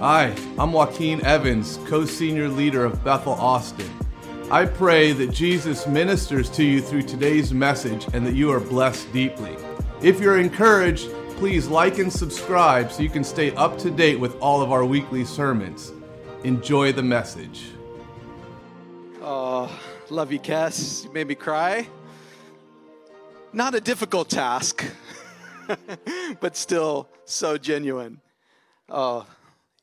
Hi, I'm Joaquin Evans, co senior leader of Bethel Austin. I pray that Jesus ministers to you through today's message and that you are blessed deeply. If you're encouraged, please like and subscribe so you can stay up to date with all of our weekly sermons. Enjoy the message. Oh, love you, Cass. You made me cry. Not a difficult task, but still so genuine. Oh,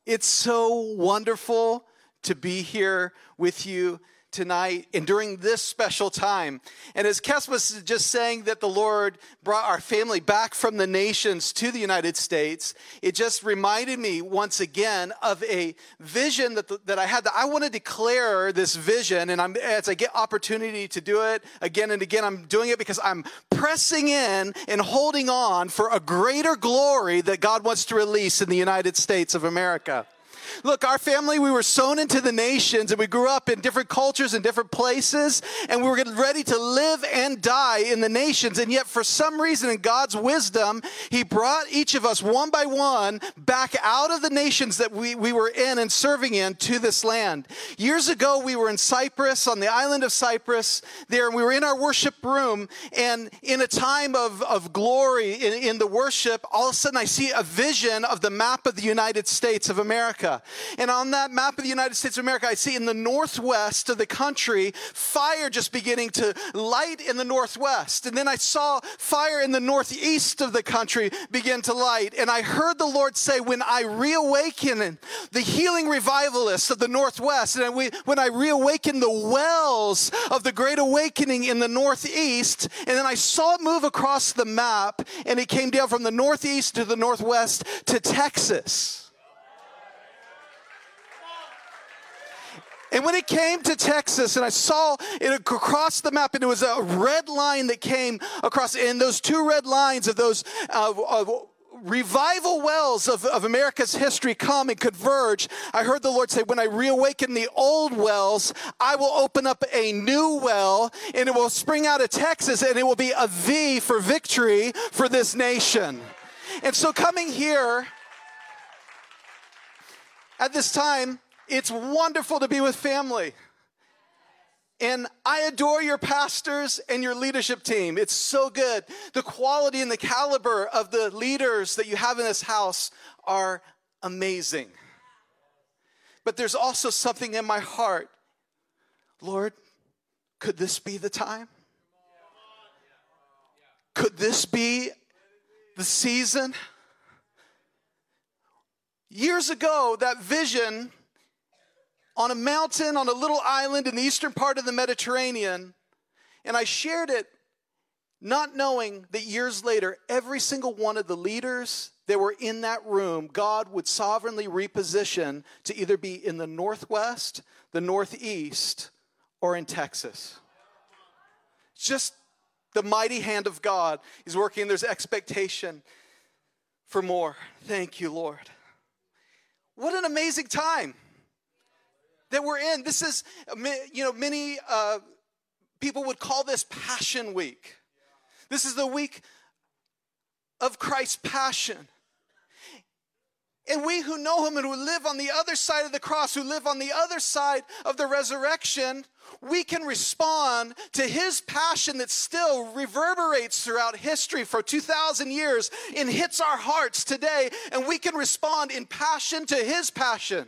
it's so wonderful to be here with you tonight and during this special time. And as Kes was just saying that the Lord brought our family back from the nations to the United States, it just reminded me once again of a vision that, the, that I had that I want to declare this vision. And I'm, as I get opportunity to do it again and again, I'm doing it because I'm pressing in and holding on for a greater glory that God wants to release in the United States of America. Look, our family, we were sown into the nations and we grew up in different cultures and different places, and we were getting ready to live and die in the nations. And yet, for some reason, in God's wisdom, He brought each of us one by one back out of the nations that we, we were in and serving in to this land. Years ago, we were in Cyprus, on the island of Cyprus, there, and we were in our worship room, and in a time of, of glory in, in the worship, all of a sudden I see a vision of the map of the United States of America. And on that map of the United States of America, I see in the northwest of the country fire just beginning to light in the northwest. And then I saw fire in the northeast of the country begin to light. And I heard the Lord say, When I reawaken the healing revivalists of the northwest, and when I reawaken the wells of the great awakening in the northeast, and then I saw it move across the map, and it came down from the northeast to the northwest to Texas. And when it came to Texas, and I saw it across the map, and it was a red line that came across, and those two red lines of those uh, revival wells of, of America's history come and converge. I heard the Lord say, When I reawaken the old wells, I will open up a new well, and it will spring out of Texas, and it will be a V for victory for this nation. And so, coming here at this time, it's wonderful to be with family. And I adore your pastors and your leadership team. It's so good. The quality and the caliber of the leaders that you have in this house are amazing. But there's also something in my heart. Lord, could this be the time? Could this be the season? Years ago, that vision on a mountain on a little island in the eastern part of the Mediterranean. And I shared it not knowing that years later, every single one of the leaders that were in that room, God would sovereignly reposition to either be in the Northwest, the Northeast, or in Texas. Just the mighty hand of God is working. There's expectation for more. Thank you, Lord. What an amazing time that we're in. This is, you know, many uh, people would call this Passion Week. This is the week of Christ's passion. And we who know him and who live on the other side of the cross, who live on the other side of the resurrection, we can respond to his passion that still reverberates throughout history for 2,000 years and hits our hearts today. And we can respond in passion to his passion.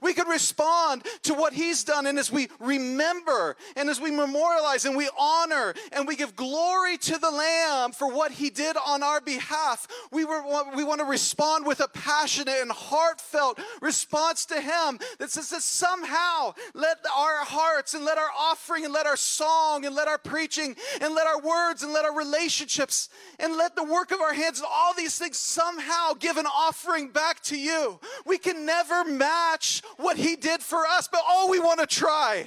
We could respond to what he's done. And as we remember and as we memorialize and we honor and we give glory to the Lamb for what he did on our behalf, we, were, we want to respond with a passionate and heartfelt response to him that says that somehow let our hearts and let our offering and let our song and let our preaching and let our words and let our relationships and let the work of our hands and all these things somehow give an offering back to you. We can never match what he did for us, but oh, we want to try.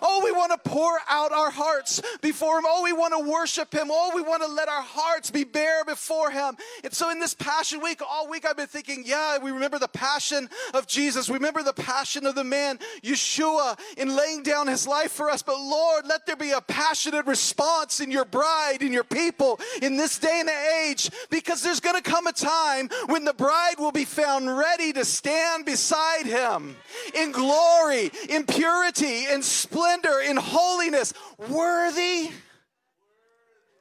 Oh, we want to pour out our hearts before Him. Oh, we want to worship Him. Oh, we want to let our hearts be bare before Him. And so in this Passion Week, all week I've been thinking, yeah, we remember the passion of Jesus. We remember the passion of the man, Yeshua, in laying down His life for us. But Lord, let there be a passionate response in your bride, in your people, in this day and age, because there's going to come a time when the bride will be found ready to stand beside Him in glory, in purity, in splendor, in holiness, worthy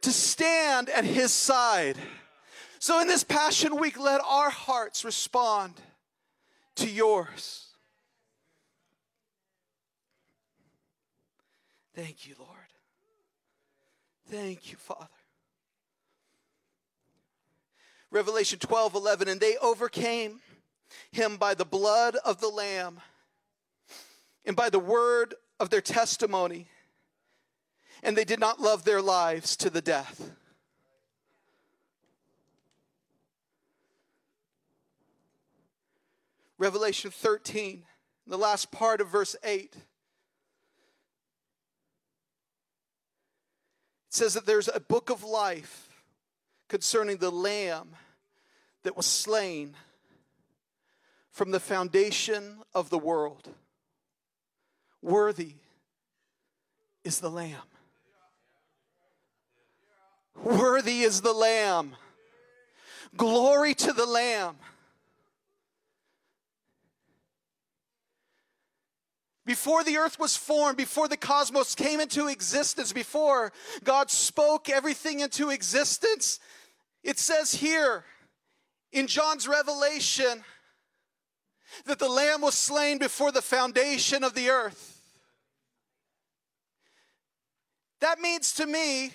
to stand at his side. So, in this Passion Week, let our hearts respond to yours. Thank you, Lord. Thank you, Father. Revelation 12 11, and they overcame him by the blood of the Lamb and by the word of their testimony, and they did not love their lives to the death. Revelation 13, the last part of verse 8. It says that there's a book of life concerning the lamb that was slain from the foundation of the world. Worthy is the Lamb. Worthy is the Lamb. Glory to the Lamb. Before the earth was formed, before the cosmos came into existence, before God spoke everything into existence, it says here in John's revelation that the Lamb was slain before the foundation of the earth. That means to me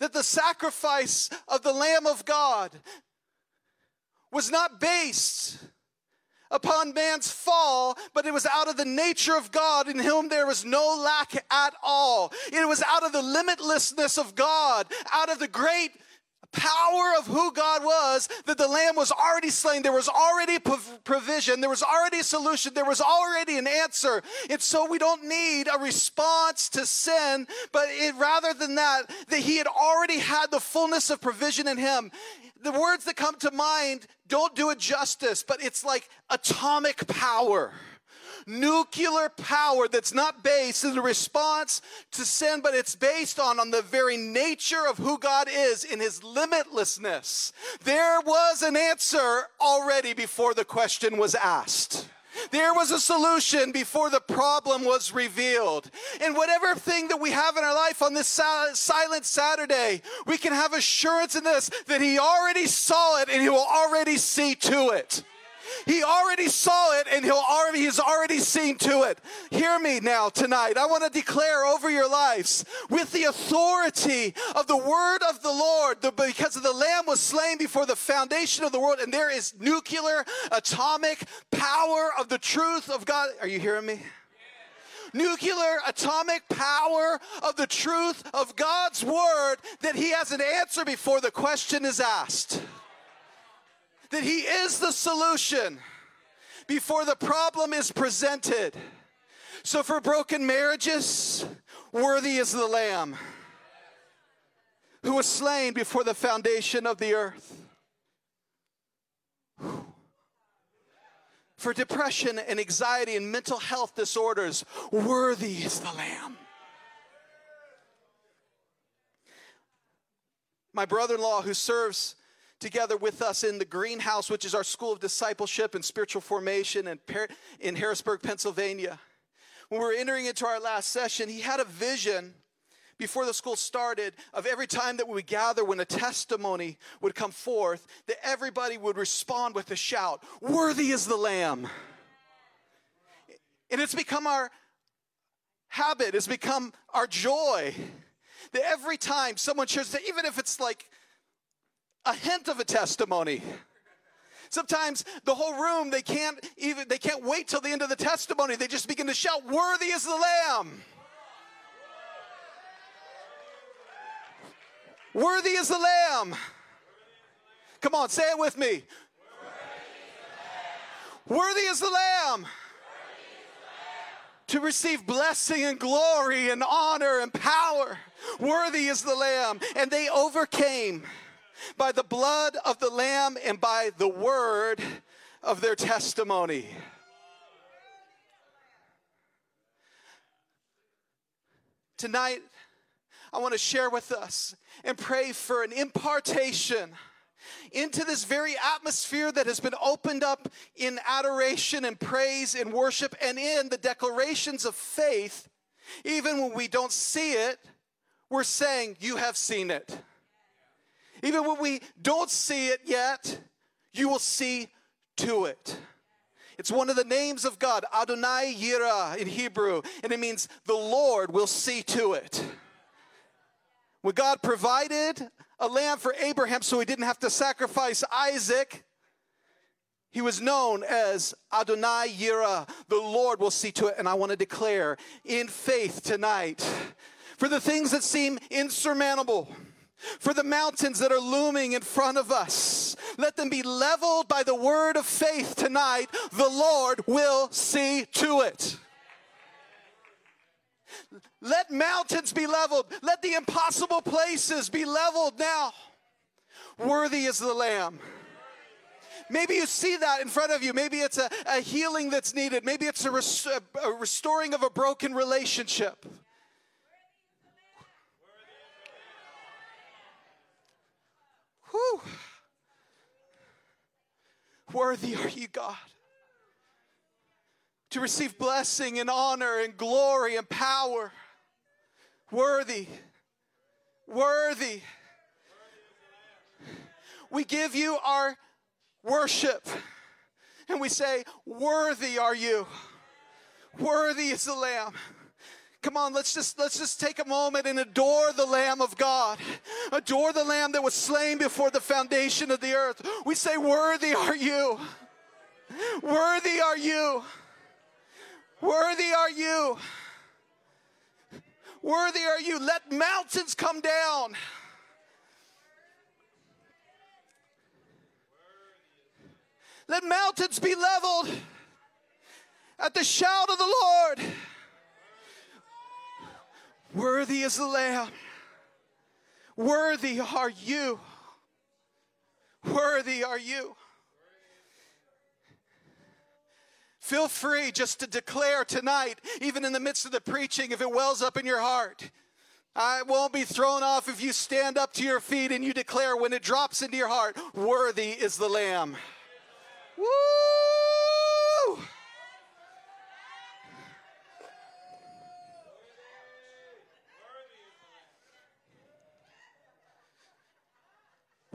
that the sacrifice of the Lamb of God was not based upon man's fall, but it was out of the nature of God in whom there was no lack at all. It was out of the limitlessness of God, out of the great power of who God was that the lamb was already slain. There was already provision. There was already a solution. There was already an answer. And so we don't need a response to sin, but it, rather than that, that he had already had the fullness of provision in him. The words that come to mind don't do it justice, but it's like atomic power nuclear power that's not based in a response to sin, but it's based on, on the very nature of who God is in his limitlessness. There was an answer already before the question was asked. There was a solution before the problem was revealed. And whatever thing that we have in our life on this silent Saturday, we can have assurance in this that He already saw it and He will already see to it. He already saw it and he'll already, he's already seen to it. Hear me now tonight. I want to declare over your lives with the authority of the word of the Lord, the, because the lamb was slain before the foundation of the world, and there is nuclear, atomic power of the truth of God. Are you hearing me? nuclear atomic power of the truth of God's word that he has an answer before the question is asked that He is the solution before the problem is presented. So, for broken marriages, worthy is the Lamb who was slain before the foundation of the earth. For depression and anxiety and mental health disorders, worthy is the Lamb. My brother in law, who serves together with us in the greenhouse, which is our school of discipleship and spiritual formation in, in Harrisburg, Pennsylvania. When we were entering into our last session, he had a vision before the school started of every time that we would gather when a testimony would come forth, that everybody would respond with a shout, Worthy is the Lamb. And it's become our habit, it's become our joy. That every time someone shares, even if it's like a hint of a testimony. Sometimes the whole room they can't even they can't wait till the end of the testimony. They just begin to shout, "Worthy is the Lamb." Worthy is the Lamb. Come on, say it with me. Worthy is the Lamb. to receive blessing and glory and honor and power. Worthy is the Lamb. And they overcame by the blood of the Lamb and by the word of their testimony. Tonight, I want to share with us and pray for an impartation into this very atmosphere that has been opened up in adoration and praise and worship and in the declarations of faith. Even when we don't see it, we're saying, You have seen it. Even when we don't see it yet, you will see to it. It's one of the names of God, Adonai Yireh in Hebrew, and it means the Lord will see to it. When God provided a lamb for Abraham so he didn't have to sacrifice Isaac, he was known as Adonai Yireh, The Lord will see to it. And I want to declare in faith tonight for the things that seem insurmountable for the mountains that are looming in front of us. Let them be leveled by the word of faith tonight. The Lord will see to it. Let mountains be leveled. Let the impossible places be leveled now. Worthy is the Lamb. Maybe you see that in front of you. Maybe it's a, a healing that's needed. Maybe it's a, a restoring of a broken relationship. Worthy are you, God, to receive blessing and honor and glory and power. Worthy, worthy. We give you our worship and we say, Worthy are you. Worthy is the Lamb. Come on, let's just let's just take a moment and adore the Lamb of God. Adore the Lamb that was slain before the foundation of the earth. We say, Worthy are you. Worthy are you. Worthy are you. Worthy are you. Let mountains come down. Let mountains be leveled at the shout of the Lord. Worthy is the Lamb. Worthy are you. Worthy are you. Feel free just to declare tonight, even in the midst of the preaching, if it wells up in your heart. I won't be thrown off if you stand up to your feet and you declare when it drops into your heart, Worthy is the Lamb. Woo!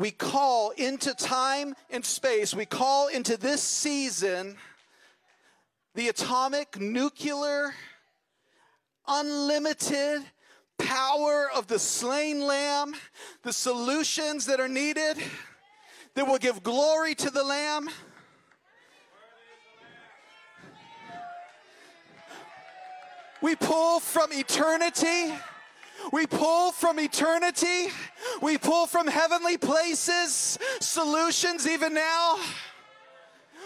We call into time and space, we call into this season the atomic, nuclear, unlimited power of the slain lamb, the solutions that are needed that will give glory to the lamb. We pull from eternity we pull from eternity. We pull from heavenly places solutions even now.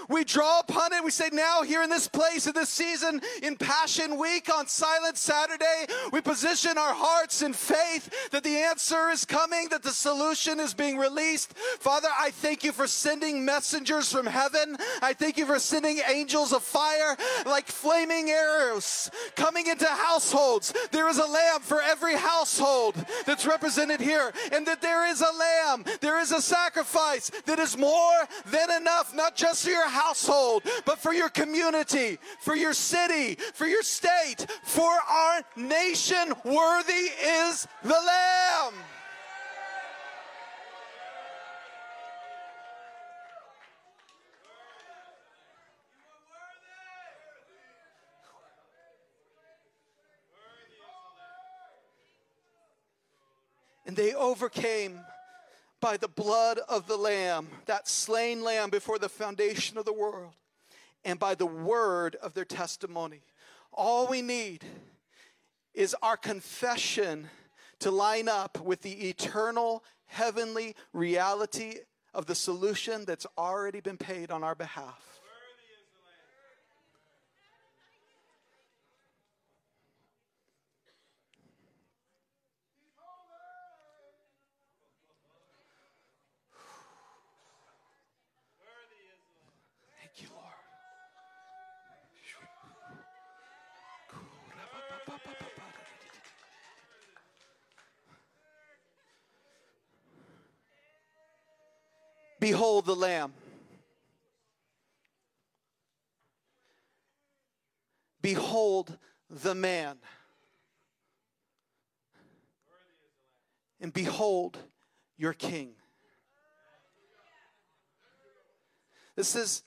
We draw upon it. We say, now, here in this place, in this season, in Passion Week on Silent Saturday, we position our hearts in faith that the answer is coming, that the solution is being released. Father, I thank you for sending messengers from heaven. I thank you for sending angels of fire like flaming arrows coming into households. There is a lamb for every household that's represented here, and that there is a lamb, there is a sacrifice that is more than enough, not just for your household, but for your community, for your city, for your state, for our nation. Worthy is the Lamb. And they overcame by the blood of the Lamb, that slain Lamb before the foundation of the world, and by the word of their testimony. All we need is our confession to line up with the eternal heavenly reality of the solution that's already been paid on our behalf. Behold the Lamb. Behold the man. And behold your king. This is,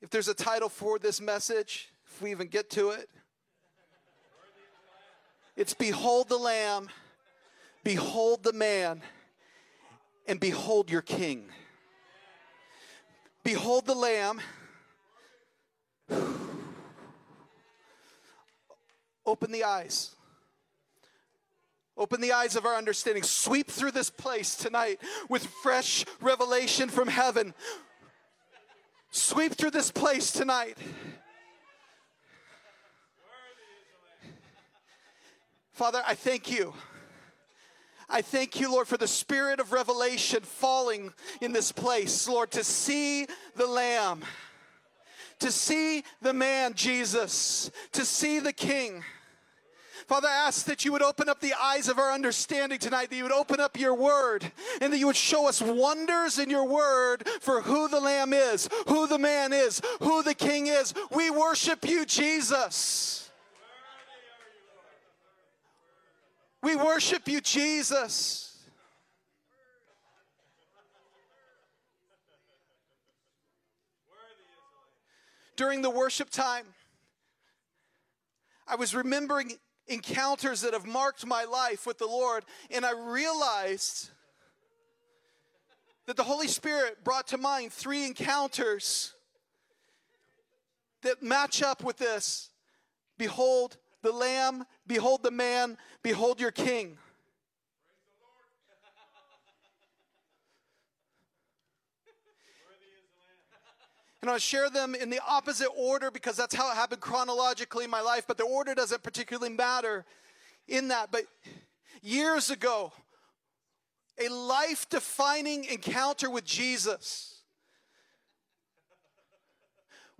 if there's a title for this message, if we even get to it, it's Behold the Lamb, Behold the Man, and Behold your King. Behold the Lamb. Open the eyes. Open the eyes of our understanding. Sweep through this place tonight with fresh revelation from heaven. Sweep through this place tonight. Father, I thank you. I thank you, Lord, for the spirit of revelation falling in this place, Lord, to see the Lamb, to see the man, Jesus, to see the King. Father, I ask that you would open up the eyes of our understanding tonight, that you would open up your word, and that you would show us wonders in your word for who the Lamb is, who the man is, who the King is. We worship you, Jesus. We worship you, Jesus. During the worship time, I was remembering encounters that have marked my life with the Lord, and I realized that the Holy Spirit brought to mind three encounters that match up with this. Behold the Lamb, behold the man, behold your King. And I'll share them in the opposite order because that's how it happened chronologically in my life, but the order doesn't particularly matter in that. But years ago, a life defining encounter with Jesus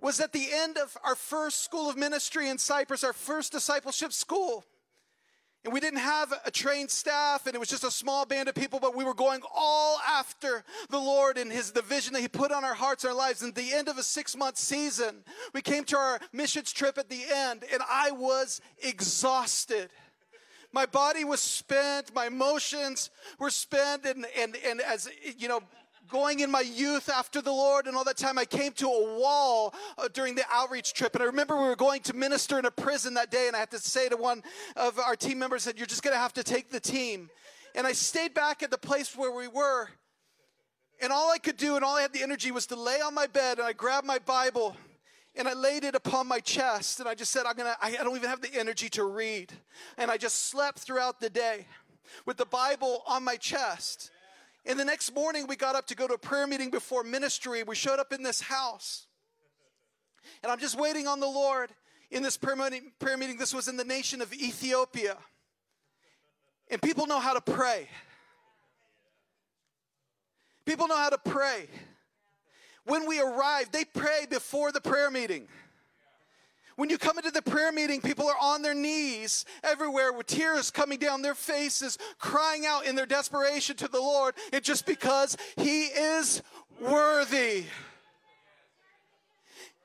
was at the end of our first school of ministry in Cyprus, our first discipleship school. And we didn't have a trained staff, and it was just a small band of people, but we were going all after the Lord and His the vision that He put on our hearts, our lives. And at the end of a six month season, we came to our missions trip at the end, and I was exhausted. My body was spent, my emotions were spent, and, and, and as you know, going in my youth after the Lord and all that time, I came to a wall uh, during the outreach trip. And I remember we were going to minister in a prison that day, and I had to say to one of our team members that you're just going to have to take the team. And I stayed back at the place where we were. And all I could do and all I had the energy was to lay on my bed and I grabbed my Bible and I laid it upon my chest and I just said, I'm gonna, I don't even have the energy to read. And I just slept throughout the day with the Bible on my chest. And the next morning, we got up to go to a prayer meeting before ministry. We showed up in this house. And I'm just waiting on the Lord in this prayer meeting. This was in the nation of Ethiopia. And people know how to pray. People know how to pray. When we arrive, they pray before the prayer meeting. When you come into the prayer meeting, people are on their knees everywhere with tears coming down their faces, crying out in their desperation to the Lord. It's just because He is worthy.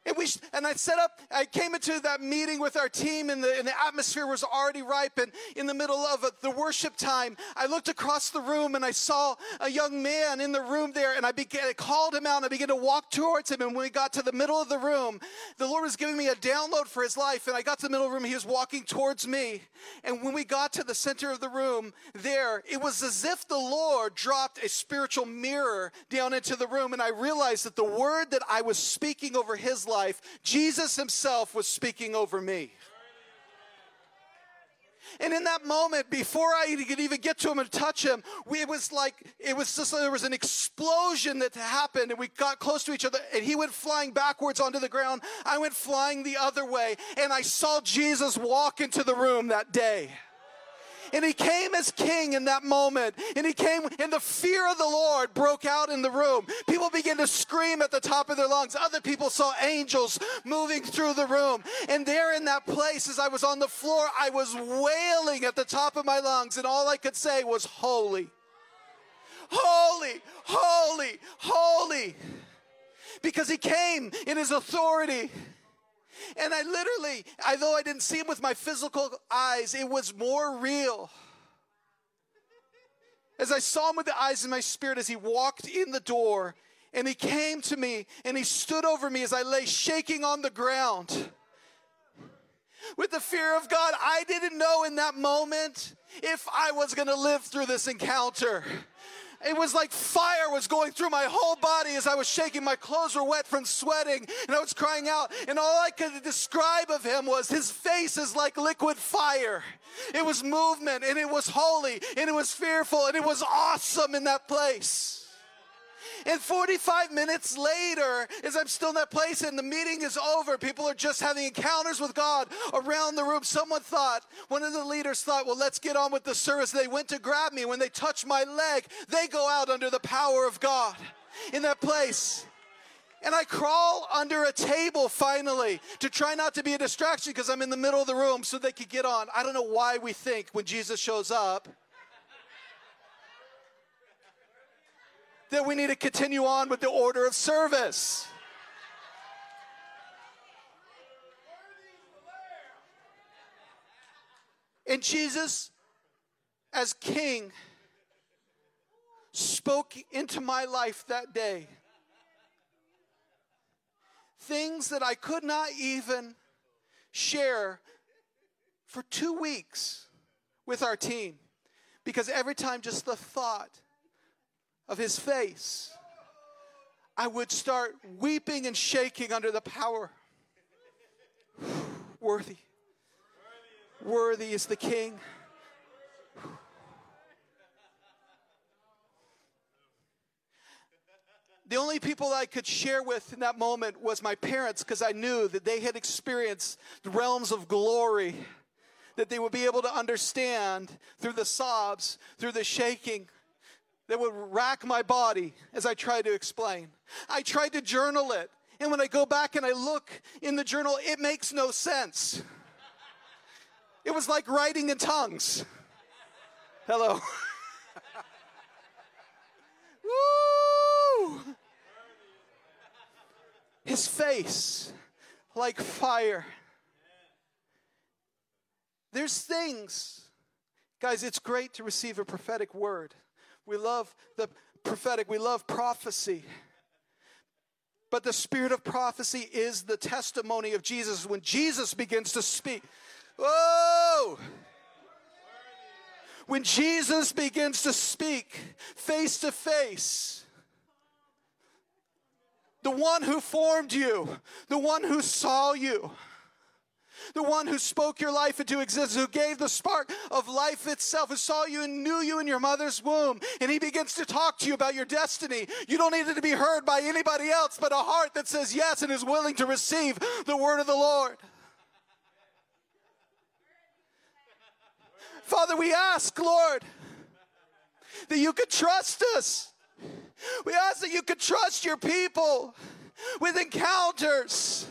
And, we, and I set up, I came into that meeting with our team, and the, and the atmosphere was already ripe. And in the middle of the worship time, I looked across the room and I saw a young man in the room there, and I, began, I called him out and I began to walk towards him. And when we got to the middle of the room, the Lord was giving me a download for his life. And I got to the middle of the room, he was walking towards me. And when we got to the center of the room there, it was as if the Lord dropped a spiritual mirror down into the room. And I realized that the word that I was speaking over his life life, Jesus himself was speaking over me. And in that moment, before I could even get to him and touch him, we, it was like, it was just, like there was an explosion that happened and we got close to each other and he went flying backwards onto the ground. I went flying the other way and I saw Jesus walk into the room that day. And he came as king in that moment. And he came, and the fear of the Lord broke out in the room. People began to scream at the top of their lungs. Other people saw angels moving through the room. And there in that place, as I was on the floor, I was wailing at the top of my lungs. And all I could say was, Holy, holy, holy, holy. Because he came in his authority. And I literally, although I didn't see him with my physical eyes, it was more real. As I saw him with the eyes of my spirit as he walked in the door, and he came to me and he stood over me as I lay shaking on the ground with the fear of God. I didn't know in that moment if I was going to live through this encounter. It was like fire was going through my whole body as I was shaking. My clothes were wet from sweating, and I was crying out. And all I could describe of him was his face is like liquid fire. It was movement, and it was holy, and it was fearful, and it was awesome in that place. And 45 minutes later, as I'm still in that place and the meeting is over, people are just having encounters with God around the room. Someone thought, one of the leaders thought, well, let's get on with the service. They went to grab me. When they touch my leg, they go out under the power of God in that place. And I crawl under a table finally to try not to be a distraction because I'm in the middle of the room so they could get on. I don't know why we think when Jesus shows up, that we need to continue on with the order of service. And Jesus, as King, spoke into my life that day things that I could not even share for two weeks with our team because every time just the thought of his face, I would start weeping and shaking under the power. Worthy. Worthy is the King. The only people I could share with in that moment was my parents because I knew that they had experienced the realms of glory, that they would be able to understand through the sobs, through the shaking, that would rack my body as I tried to explain. I tried to journal it, and when I go back and I look in the journal, it makes no sense. It was like writing in tongues. Hello. Woo! His face like fire. There's things, guys, it's great to receive a prophetic word. We love the prophetic, we love prophecy. But the spirit of prophecy is the testimony of Jesus. When Jesus begins to speak, whoa! When Jesus begins to speak face to face, the one who formed you, the one who saw you, the one who spoke your life into existence, who gave the spark of life itself, who saw you and knew you in your mother's womb, and he begins to talk to you about your destiny. You don't need it to be heard by anybody else but a heart that says yes and is willing to receive the word of the Lord. Father, we ask, Lord, that you could trust us. We ask that you could trust your people with encounters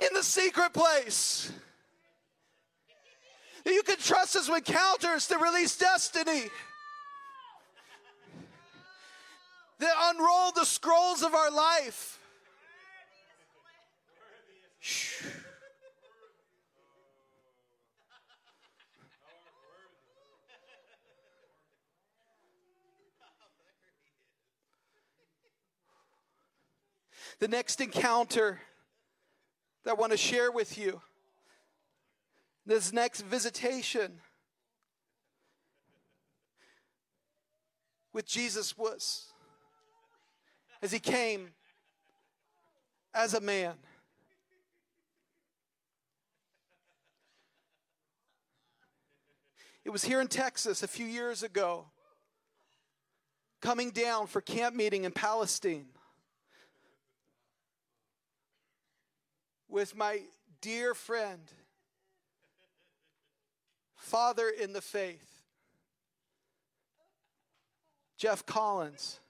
in the secret place. That you can trust us with counters to release destiny. That unroll the scrolls of our life. The next encounter that I want to share with you. This next visitation with Jesus was as he came as a man. It was here in Texas a few years ago, coming down for camp meeting in Palestine. With my dear friend, father in the faith, Jeff Collins.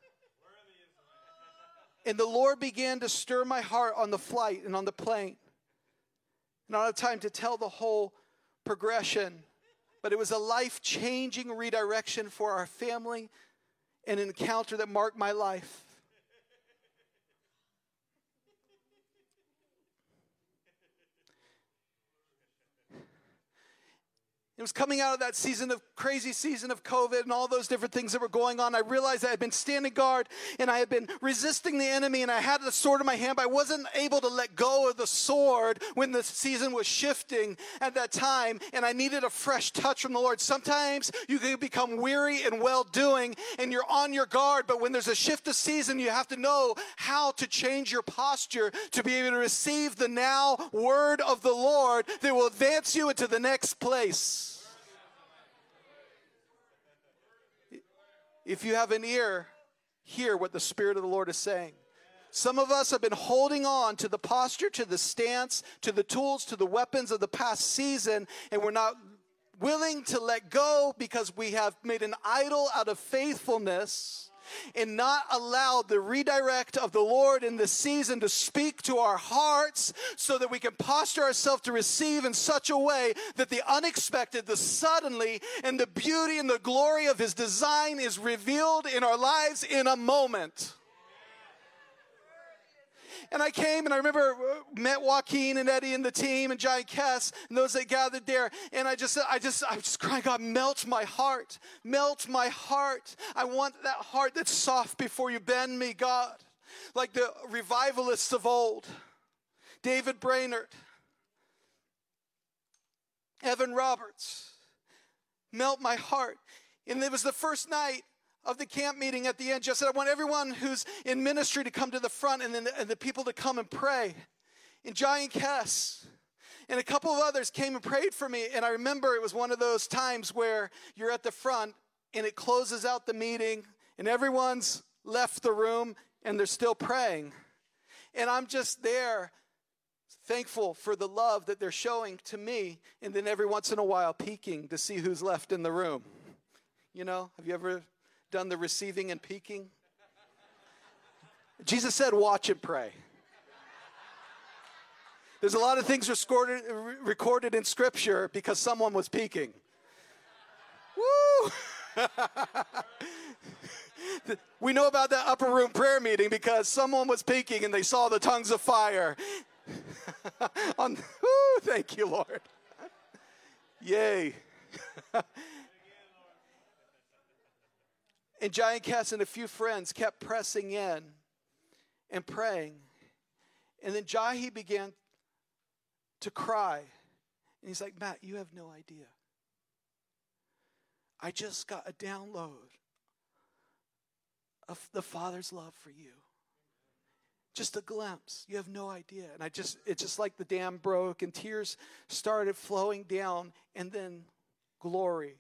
And the Lord began to stir my heart on the flight and on the plane. Don't have time to tell the whole progression but it was a life changing redirection for our family and an encounter that marked my life. It was coming out of that season of crazy season of COVID and all those different things that were going on. I realized I had been standing guard and I had been resisting the enemy and I had the sword in my hand, but I wasn't able to let go of the sword when the season was shifting at that time. And I needed a fresh touch from the Lord. Sometimes you can become weary and well doing and you're on your guard, but when there's a shift of season, you have to know how to change your posture to be able to receive the now word of the Lord that will advance you into the next place. If you have an ear, hear what the Spirit of the Lord is saying. Some of us have been holding on to the posture, to the stance, to the tools, to the weapons of the past season, and we're not willing to let go because we have made an idol out of faithfulness and not allowed the redirect of the Lord in this season to speak to our hearts so that we can posture ourselves to receive in such a way that the unexpected, the suddenly, and the beauty and the glory of His design is revealed in our lives in a moment. And I came and I remember uh, met Joaquin and Eddie and the team and Giant Kess and those that gathered there. And I just, I just, I just crying, God, melt my heart. Melt my heart. I want that heart that's soft before you bend me, God. Like the revivalists of old. David Brainerd. Evan Roberts. Melt my heart. And it was the first night of the camp meeting at the end just said, I want everyone who's in ministry to come to the front and then the, and the people to come and pray. And Giant Kess and a couple of others came and prayed for me. And I remember it was one of those times where you're at the front and it closes out the meeting and everyone's left the room and they're still praying. And I'm just there thankful for the love that they're showing to me and then every once in a while peeking to see who's left in the room. You know, have you ever done the receiving and peeking? Jesus said, watch and pray. There's a lot of things recorded, recorded in Scripture because someone was peeking. Woo! we know about that upper room prayer meeting because someone was peeking and they saw the tongues of fire. On, woo, thank you, Lord. Yay. And Giant Kess and a few friends kept pressing in and praying. And then Jahi began to cry. And he's like, Matt, you have no idea. I just got a download of the Father's love for you. Just a glimpse. You have no idea. And I just, it's just like the dam broke and tears started flowing down, and then glory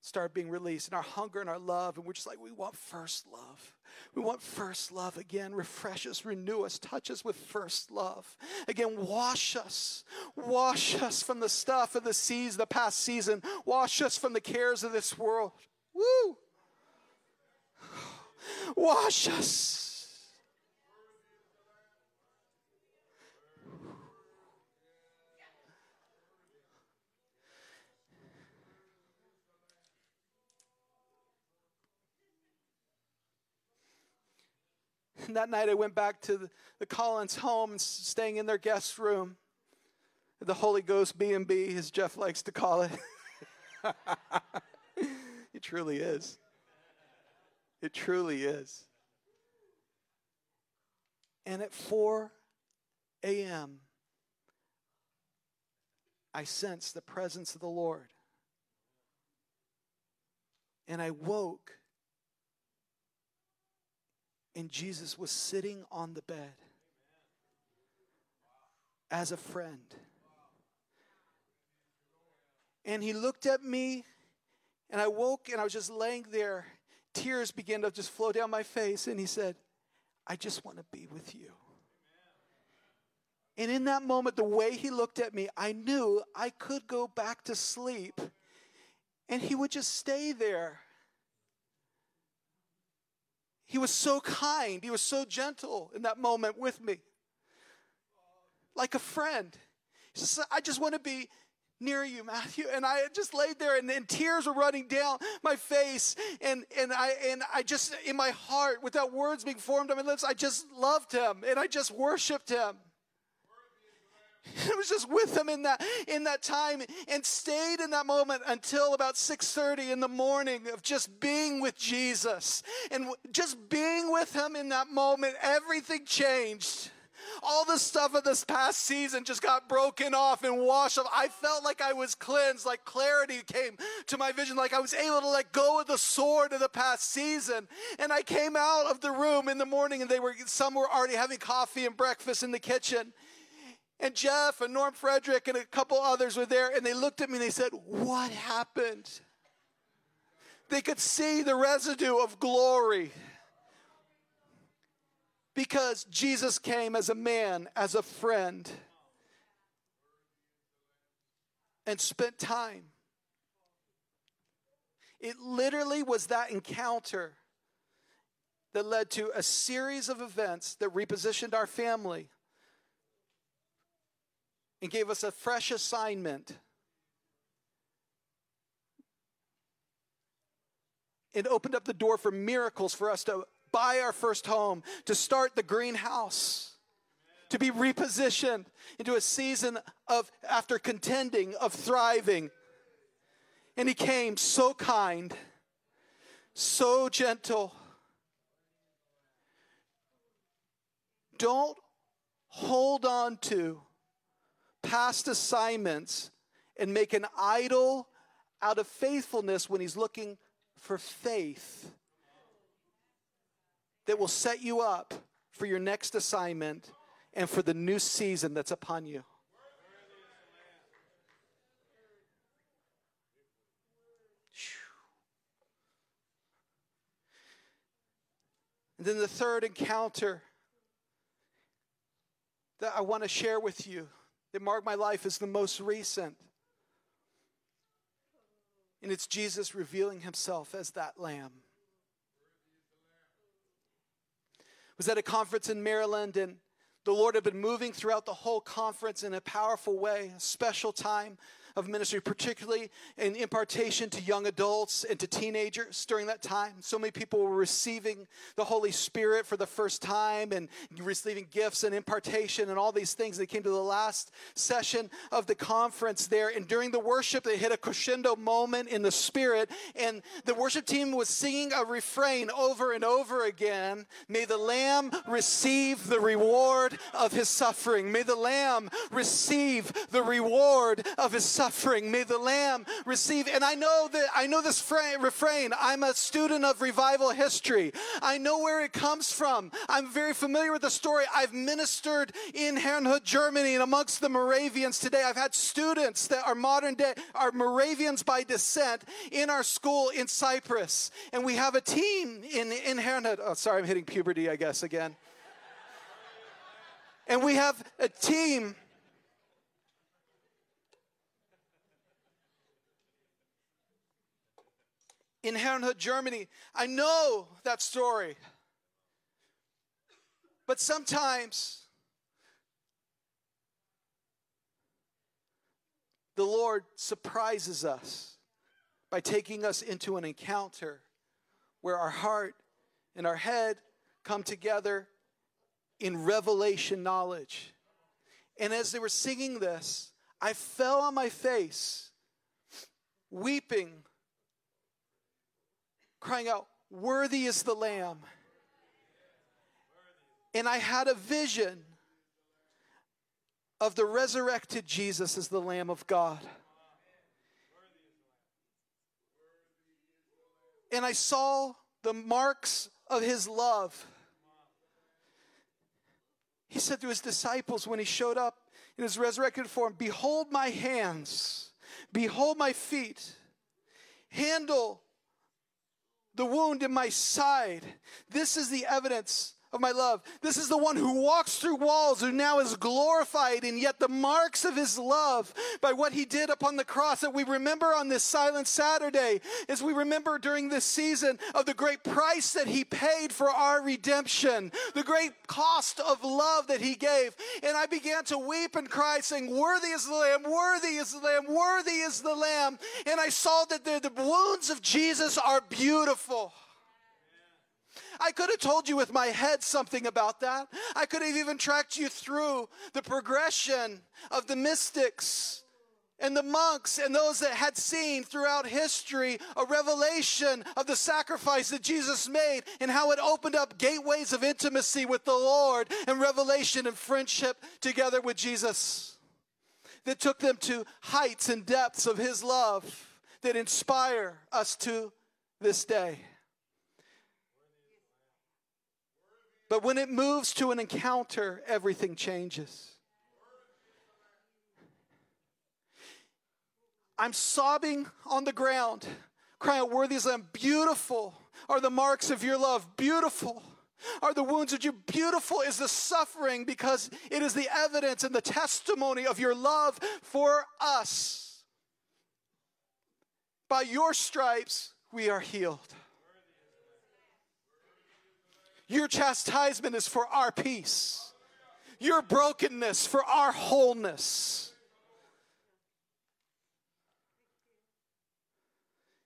started being released and our hunger and our love and we're just like we want first love. We want first love. Again refresh us renew us touch us with first love. Again wash us. Wash us from the stuff of the seas the past season. Wash us from the cares of this world. Woo! Wash us And that night I went back to the, the Collins home and staying in their guest room. The Holy Ghost B&B, as Jeff likes to call it. it truly is. It truly is. And at 4 a.m., I sensed the presence of the Lord. And I woke and Jesus was sitting on the bed as a friend. And he looked at me, and I woke and I was just laying there. Tears began to just flow down my face, and he said, I just want to be with you. And in that moment, the way he looked at me, I knew I could go back to sleep and he would just stay there. He was so kind. He was so gentle in that moment with me. Like a friend. He says, I just want to be near you, Mathew. And I just laid there and, and tears were running down my face. And, and, I, and I just, in my heart, without words being formed on my lips, I just loved him and I just worshiped him. I was just with him in that in that time and stayed in that moment until about 6:30 in the morning of just being with Jesus and just being with him in that moment everything changed all the stuff of this past season just got broken off and washed off. I felt like I was cleansed, like clarity came to my vision, like I was able to let go of the sword of the past season. And I came out of the room in the morning and they were some were already having coffee and breakfast in the kitchen. And Jeff and Norm Frederick and a couple others were there and they looked at me and they said, What happened? They could see the residue of glory because Jesus came as a man, as a friend, and spent time. It literally was that encounter that led to a series of events that repositioned our family and gave us a fresh assignment. It opened up the door for miracles for us to buy our first home, to start the greenhouse, to be repositioned into a season of, after contending, of thriving. And he came so kind, so gentle. Don't hold on to past assignments and make an idol out of faithfulness when he's looking for faith that will set you up for your next assignment and for the new season that's upon you. And then the third encounter that I want to share with you that marked my life is the most recent. And it's Jesus revealing himself as that lamb. was at a conference in Maryland, and the Lord had been moving throughout the whole conference in a powerful way, a special time of ministry, particularly in impartation to young adults and to teenagers during that time. So many people were receiving the Holy Spirit for the first time and receiving gifts and impartation and all these things. They came to the last session of the conference there, and during the worship, they hit a crescendo moment in the Spirit, and the worship team was singing a refrain over and over again May the Lamb receive the reward of his suffering. May the Lamb receive the reward of his suffering. May the Lamb receive. And I know that I know this refrain. I'm a student of revival history. I know where it comes from. I'm very familiar with the story. I've ministered in Herrnhut, Germany, and amongst the Moravians today. I've had students that are modern day, are Moravians by descent in our school in Cyprus. And we have a team in, in Herrnhut. Oh, sorry, I'm hitting puberty, I guess, again. And we have a team in Herrnhut, Germany. I know that story. But sometimes the Lord surprises us by taking us into an encounter where our heart and our head come together in revelation knowledge. And as they were singing this, I fell on my face, weeping crying out, Worthy is the Lamb. And I had a vision of the resurrected Jesus as the Lamb of God. And I saw the marks of his love. He said to his disciples when he showed up in his resurrected form, Behold my hands, behold my feet, handle the wound in my side. This is the evidence of my love. This is the one who walks through walls, who now is glorified, and yet the marks of his love by what he did upon the cross that we remember on this Silent Saturday, as we remember during this season of the great price that he paid for our redemption, the great cost of love that he gave. And I began to weep and cry, saying, Worthy is the Lamb, worthy is the Lamb, worthy is the Lamb. And I saw that the, the wounds of Jesus are beautiful. I could have told you with my head something about that. I could have even tracked you through the progression of the mystics and the monks and those that had seen throughout history a revelation of the sacrifice that Jesus made and how it opened up gateways of intimacy with the Lord and revelation and friendship together with Jesus that took them to heights and depths of his love that inspire us to this day. But when it moves to an encounter, everything changes. I'm sobbing on the ground, crying out, Worthy is Lamb. Beautiful are the marks of your love. Beautiful are the wounds of you. Beautiful is the suffering because it is the evidence and the testimony of your love for us. By your stripes, we are healed. Your chastisement is for our peace, your brokenness for our wholeness.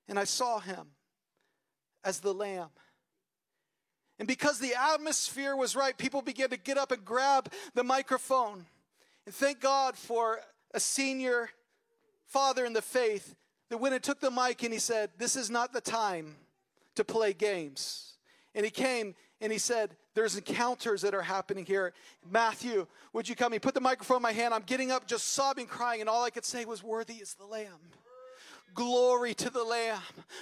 And I saw him as the lamb. And because the atmosphere was right, people began to get up and grab the microphone. And thank God for a senior father in the faith that went and took the mic and he said, This is not the time to play games. And he came and he said, There's encounters that are happening here. Mathew, would you come? He put the microphone in my hand. I'm getting up, just sobbing, crying, and all I could say was, Worthy is the Lamb. Glory to the Lamb.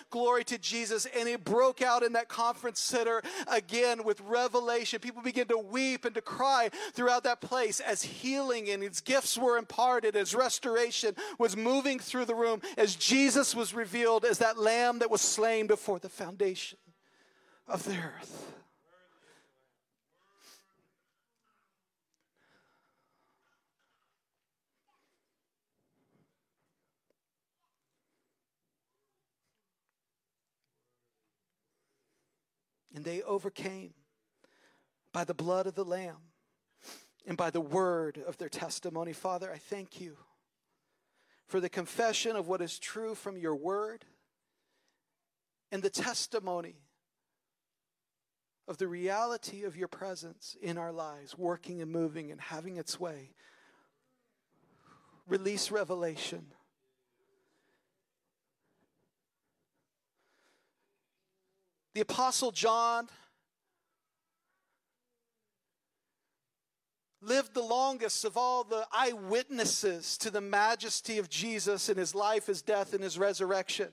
Glory to Jesus. And it broke out in that conference center again with revelation. People began to weep and to cry throughout that place as healing and his gifts were imparted, as restoration was moving through the room, as Jesus was revealed as that lamb that was slain before the foundation of the earth. And they overcame by the blood of the Lamb and by the word of their testimony. Father, I thank you for the confession of what is true from your word and the testimony of the reality of your presence in our lives, working and moving and having its way. Release revelation. The Apostle John lived the longest of all the eyewitnesses to the majesty of Jesus in his life, his death, and his resurrection.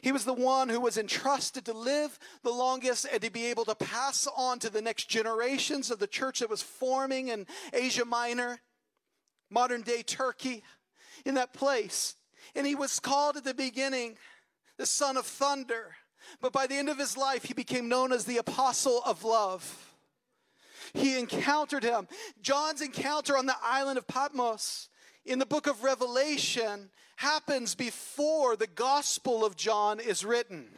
He was the one who was entrusted to live the longest and to be able to pass on to the next generations of the church that was forming in Asia Minor, modern day Turkey, in that place. And he was called at the beginning the son of thunder but by the end of his life, he became known as the apostle of love. He encountered him. John's encounter on the island of Patmos in the book of Revelation happens before the Gospel of John is written.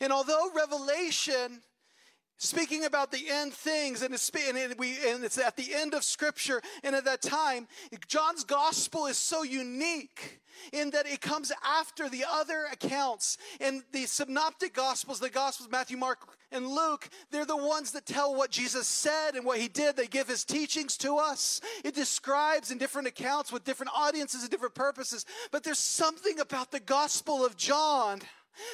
And although Revelation speaking about the end things and it's, and, we, and it's at the end of scripture and at that time john's gospel is so unique in that it comes after the other accounts. And the synoptic gospels the gospels matthew mark and luke they're the ones that tell what jesus said and what he did. They give his teachings to us. It describes in different accounts with different audiences and different purposes. But there's something about the gospel of john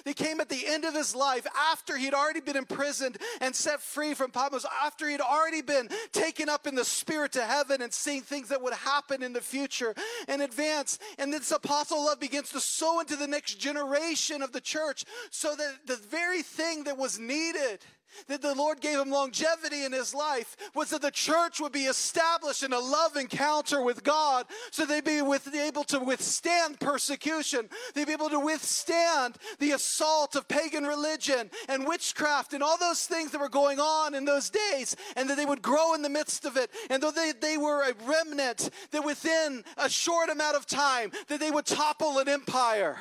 they came at the end of his life after he'd already been imprisoned and set free from Patmos, after he'd already been taken up in the spirit to heaven and seeing things that would happen in the future and advance. And this apostle love begins to sow into the next generation of the church so that the very thing that was needed that the Lord gave him longevity in his life was that the church would be established in a love encounter with God so they'd be with, able to withstand persecution. They'd be able to withstand the assault of pagan religion and witchcraft and all those things that were going on in those days, and that they would grow in the midst of it. And though they, they were a remnant, that within a short amount of time, that they would topple an empire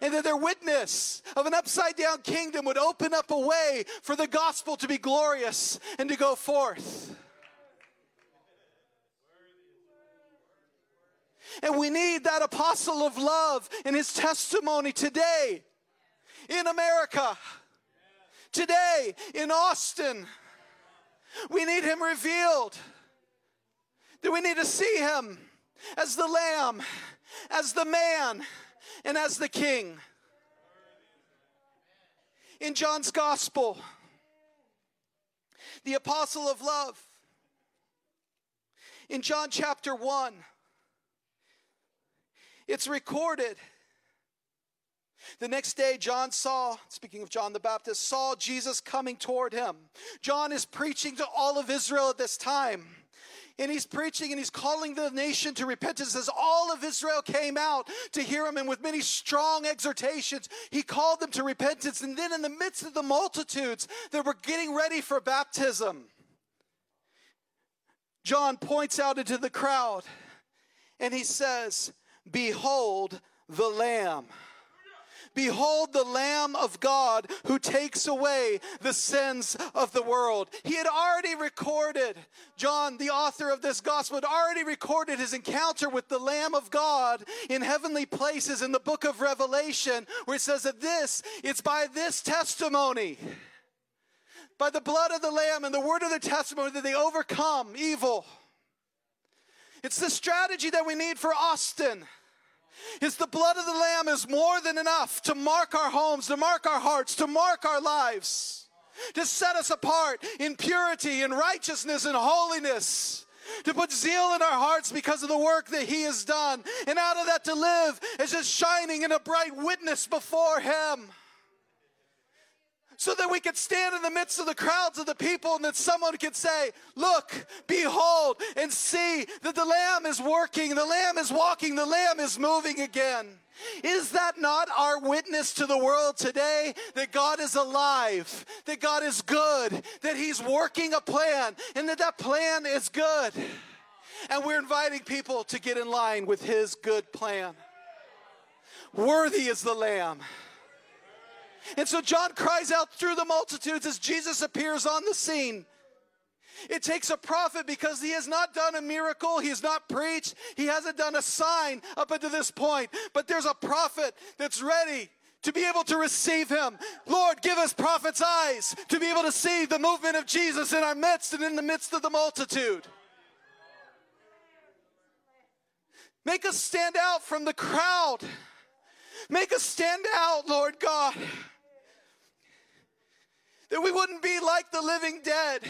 and that their witness of an upside down kingdom would open up a way for the gospel to be glorious and to go forth. And we need that apostle of love and his testimony today in America, today in Austin. We need him revealed. That we need to see him as the lamb, as the man and as the king. In John's gospel, the apostle of love, in John chapter 1, it's recorded. The next day, John saw, speaking of John the Baptist, saw Jesus coming toward him. John is preaching to all of Israel at this time and he's preaching and he's calling the nation to repentance as all of Israel came out to hear him. And with many strong exhortations he called them to repentance. And then in the midst of the multitudes that were getting ready for baptism John points out into the crowd and he says behold the lamb Behold the Lamb of God who takes away the sins of the world. He had already recorded, John, the author of this gospel, had already recorded his encounter with the Lamb of God in heavenly places in the book of Revelation, where it says that this, it's by this testimony by the blood of the Lamb and the word of their testimony that they overcome evil. It's the strategy that we need for Austin is the blood of the Lamb is more than enough to mark our homes, to mark our hearts, to mark our lives, to set us apart in purity and righteousness and holiness. To put zeal in our hearts because of the work that He has done. And out of that to live as just shining in a bright witness before Him so that we could stand in the midst of the crowds of the people and that someone could say, Look, behold, and see that the Lamb is working, the Lamb is walking, the Lamb is moving again. Is that not our witness to the world today? That God is alive, that God is good, that He's working a plan, and that that plan is good. And we're inviting people to get in line with His good plan. Worthy is the Lamb. And so John cries out through the multitudes as Jesus appears on the scene. It takes a prophet because he has not done a miracle, he has not preached, he hasn't done a sign up until this point. But there's a prophet that's ready to be able to receive him. Lord, give us prophets' eyes to be able to see the movement of Jesus in our midst and in the midst of the multitude. Make us stand out from the crowd. Make us stand out, Lord God. That we wouldn't be like the living dead.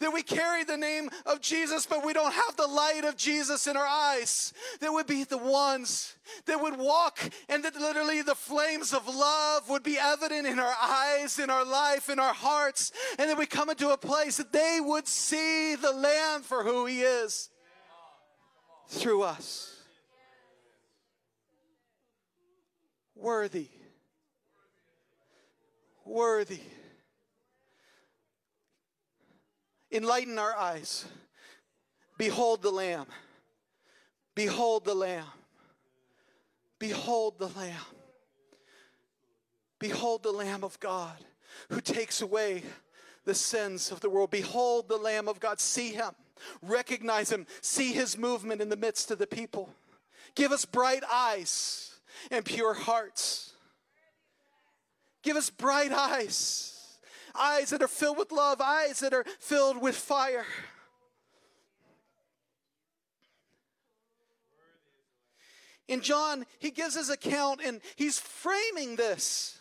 That we carry the name of Jesus, but we don't have the light of Jesus in our eyes. That would be the ones that would walk, and that literally the flames of love would be evident in our eyes, in our life, in our hearts. And that we come into a place that they would see the Lamb for who He is through us. Worthy. Worthy. Enlighten our eyes. Behold the Lamb. Behold the Lamb. Behold the Lamb. Behold the Lamb of God who takes away the sins of the world. Behold the Lamb of God. See him. Recognize him. See his movement in the midst of the people. Give us bright eyes and pure hearts. Give us bright eyes eyes that are filled with love, eyes that are filled with fire. In John, he gives his account and he's framing this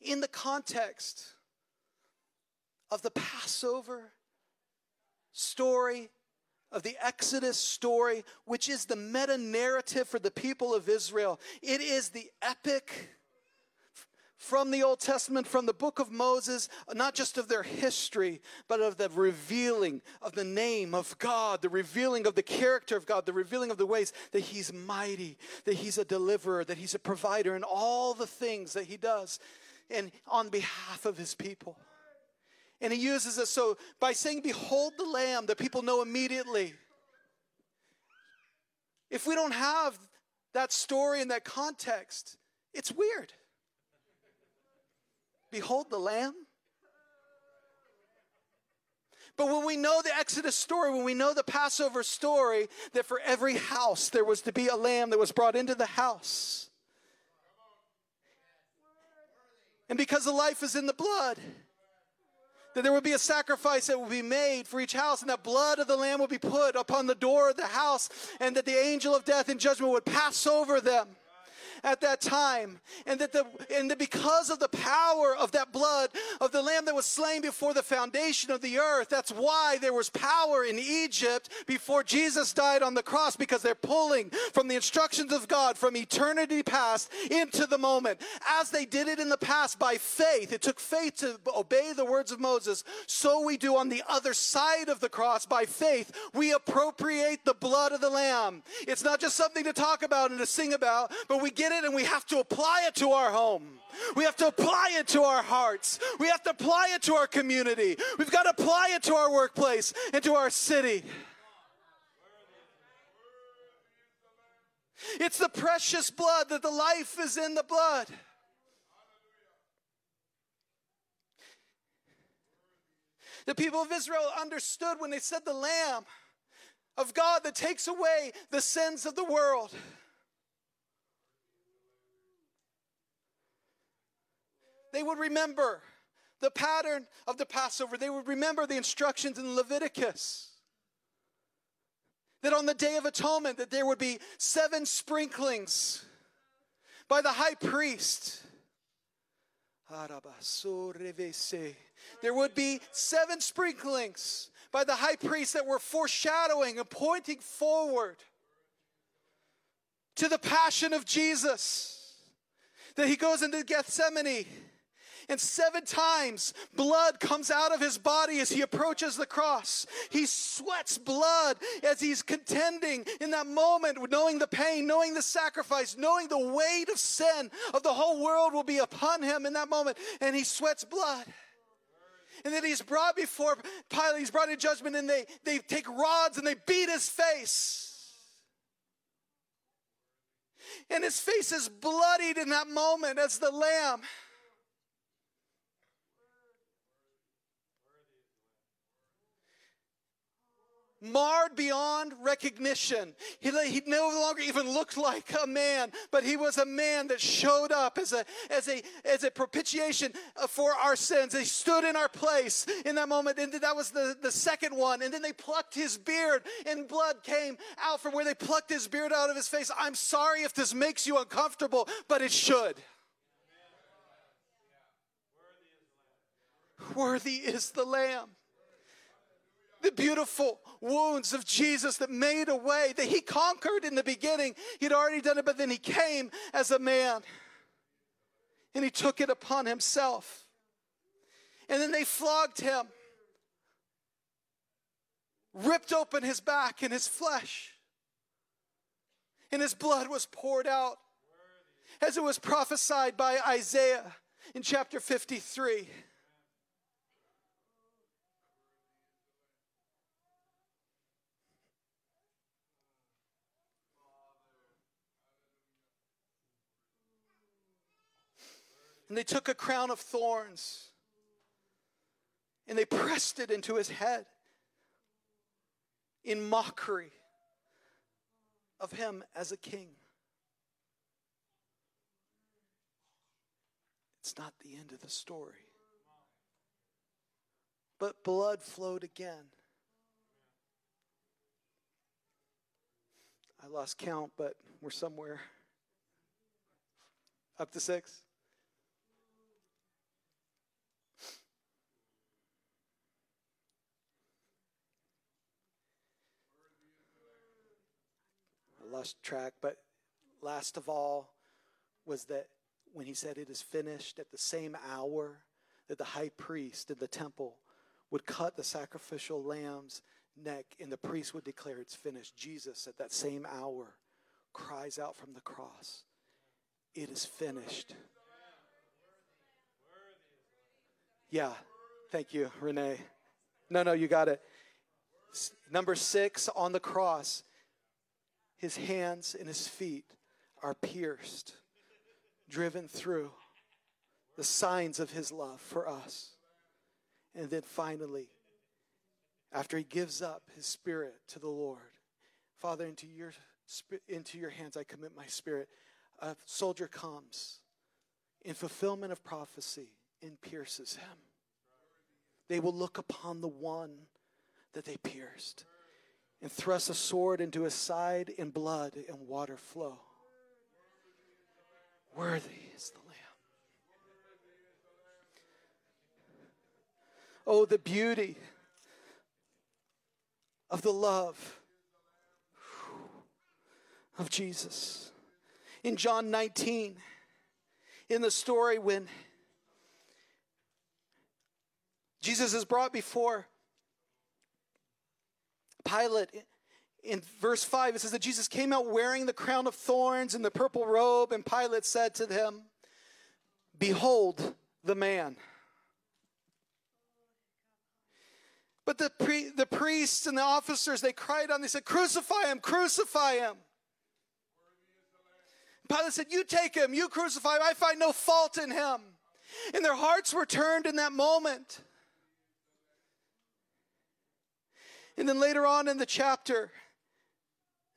in the context of the Passover story, of the Exodus story, which is the meta narrative for the people of Israel. It is the epic from the Old Testament, from the book of Moses, not just of their history, but of the revealing of the name of God, the revealing of the character of God, the revealing of the ways that He's mighty, that He's a deliverer, that He's a provider, and all the things that He does and on behalf of His people. And He uses us so by saying, Behold the Lamb, that people know immediately. If we don't have that story in that context, it's weird. Behold the Lamb. But when we know the Exodus story, when we know the Passover story, that for every house there was to be a lamb that was brought into the house. And because the life is in the blood, that there would be a sacrifice that would be made for each house, and that blood of the lamb would be put upon the door of the house, and that the angel of death and judgment would pass over them at that time. And that, the, and that because of the power of that blood of the lamb that was slain before the foundation of the earth, that's why there was power in Egypt before Jesus died on the cross, because they're pulling from the instructions of God from eternity past into the moment. As they did it in the past by faith, it took faith to obey the words of Moses. So we do on the other side of the cross by faith. We appropriate the blood of the lamb. It's not just something to talk about and to sing about, but we get get it and we have to apply it to our home. We have to apply it to our hearts. We have to apply it to our community. We've got to apply it to our workplace and to our city. It's the precious blood that the life is in the blood. The people of Israel understood when they said the Lamb of God that takes away the sins of the world. They would remember the pattern of the Passover. They would remember the instructions in Leviticus. That on the Day of Atonement, that there would be seven sprinklings by the high priest. There would be seven sprinklings by the high priest that were foreshadowing and pointing forward to the passion of Jesus. That he goes into Gethsemane and seven times blood comes out of his body as he approaches the cross. He sweats blood as he's contending in that moment, knowing the pain, knowing the sacrifice, knowing the weight of sin of the whole world will be upon him in that moment. And he sweats blood. And then he's brought before Pilate, he's brought in judgment, and they, they take rods and they beat his face. And his face is bloodied in that moment as the lamb. Marred beyond recognition. He, he no longer even looked like a man, but he was a man that showed up as a, as a, as a propitiation for our sins. He stood in our place in that moment. And that was the, the second one. And then they plucked his beard, and blood came out from where they plucked his beard out of his face. I'm sorry if this makes you uncomfortable, but it should. Worthy is the Lamb the beautiful wounds of Jesus that made a way that he conquered in the beginning. He'd already done it, but then he came as a man and he took it upon himself. And then they flogged him, ripped open his back and his flesh, and his blood was poured out as it was prophesied by Isaiah in chapter 53. And they took a crown of thorns and they pressed it into his head in mockery of him as a king. It's not the end of the story. But blood flowed again. I lost count, but we're somewhere up to six. Lost track, but last of all was that when he said, It is finished, at the same hour that the high priest in the temple would cut the sacrificial lamb's neck and the priest would declare it's finished, Jesus at that same hour cries out from the cross, It is finished. Yeah, thank you, Renee. No, no, you got it. Number six, on the cross, his hands and his feet are pierced, driven through the signs of his love for us. And then finally, after he gives up his spirit to the Lord, Father, into your, into your hands I commit my spirit. A soldier comes in fulfillment of prophecy and pierces him. They will look upon the one that they pierced and thrust a sword into his side, and blood and water flow. Worthy is the Lamb. Oh, the beauty of the love of Jesus. In John 19, in the story when Jesus is brought before Pilate. In verse 5, it says that Jesus came out wearing the crown of thorns and the purple robe, and Pilate said to them, Behold the man. But the, the priests and the officers, they cried on, they said, Crucify him, crucify him. Pilate said, You take him, you crucify him, I find no fault in him. And their hearts were turned in that moment. And then later on in the chapter,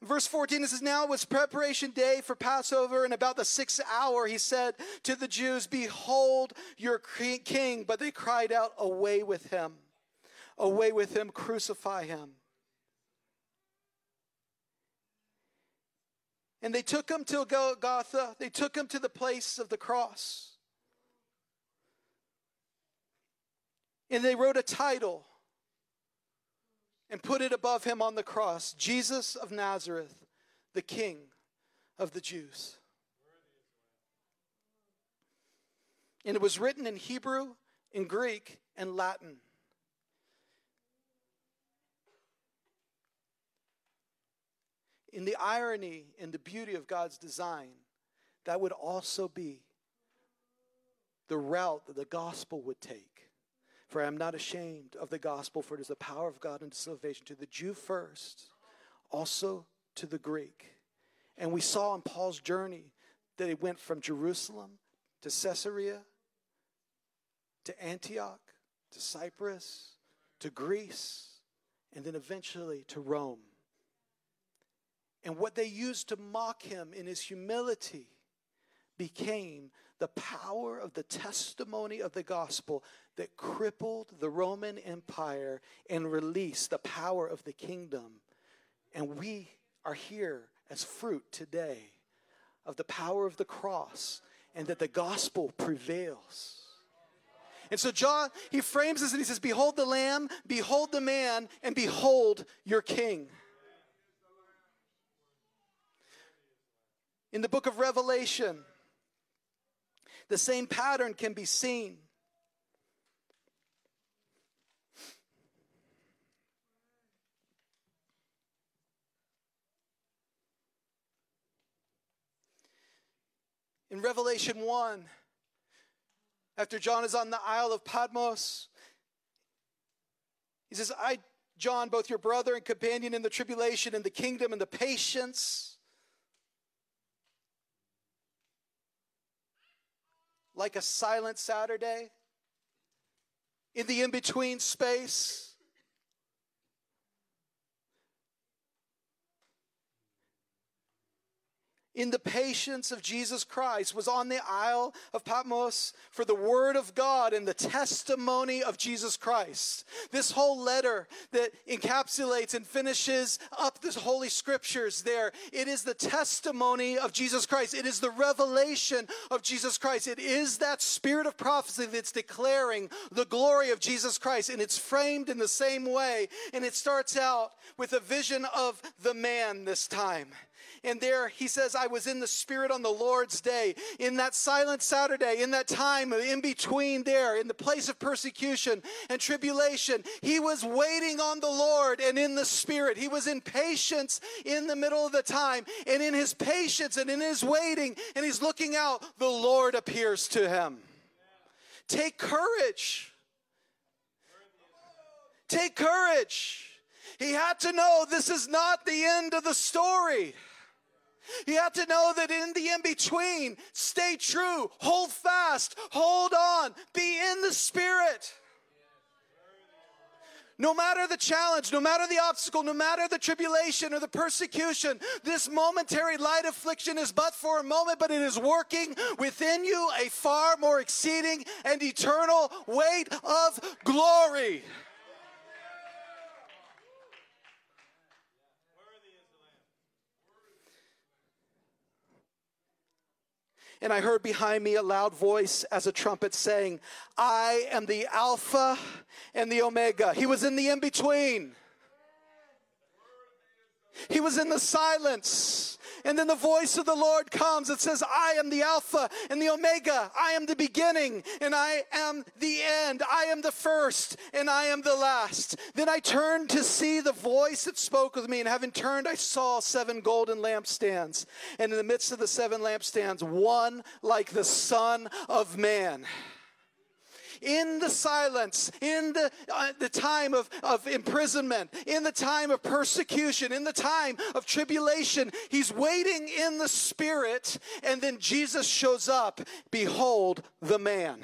verse 14, it says, Now it was preparation day for Passover, and about the sixth hour, he said to the Jews, Behold your king. But they cried out, Away with him! Away with him! Crucify him! And they took him to Golgotha. They took him to the place of the cross. And they wrote a title and put it above him on the cross Jesus of Nazareth, the King of the Jews. And it was written in Hebrew, in Greek, and Latin. In the irony and the beauty of God's design, that would also be the route that the gospel would take. For I am not ashamed of the gospel, for it is the power of God unto salvation to the Jew first, also to the Greek. And we saw in Paul's journey that he went from Jerusalem to Caesarea to Antioch to Cyprus to Greece and then eventually to Rome. And what they used to mock him in his humility became the power of the testimony of the gospel that crippled the Roman Empire and released the power of the kingdom. And we are here as fruit today of the power of the cross and that the gospel prevails. And so John, he frames this and he says, Behold the Lamb, behold the man, and behold your king. In the book of Revelation, the same pattern can be seen. In Revelation 1, after John is on the Isle of Patmos, he says, I, John, both your brother and companion in the tribulation and the kingdom and the patience, like a silent Saturday, in the in between space, in the patience of Jesus Christ, was on the Isle of Patmos for the Word of God and the testimony of Jesus Christ. This whole letter that encapsulates and finishes up the Holy Scriptures there, it is the testimony of Jesus Christ. It is the revelation of Jesus Christ. It is that spirit of prophecy that's declaring the glory of Jesus Christ, and it's framed in the same way. And it starts out with a vision of the man this time And there he says, I was in the Spirit on the Lord's day, in that silent Saturday, in that time in between there, in the place of persecution and tribulation. He was waiting on the Lord and in the Spirit. He was in patience in the middle of the time. And in his patience and in his waiting, and he's looking out, the Lord appears to him. Take courage. Take courage. He had to know this is not the end of the story. You have to know that in the in between, stay true, hold fast, hold on, be in the Spirit. No matter the challenge, no matter the obstacle, no matter the tribulation or the persecution, this momentary light affliction is but for a moment, but it is working within you a far more exceeding and eternal weight of glory. And I heard behind me a loud voice as a trumpet saying, I am the Alpha and the Omega. He was in the in between. He was in the silence. And then the voice of the Lord comes. It says, I am the Alpha and the Omega. I am the beginning and I am the end. I am the first and I am the last. Then I turned to see the voice that spoke with me. And having turned, I saw seven golden lampstands. And in the midst of the seven lampstands, one like the Son of Man in the silence, in the, uh, the time of, of imprisonment, in the time of persecution, in the time of tribulation. He's waiting in the Spirit, and then Jesus shows up. Behold the man.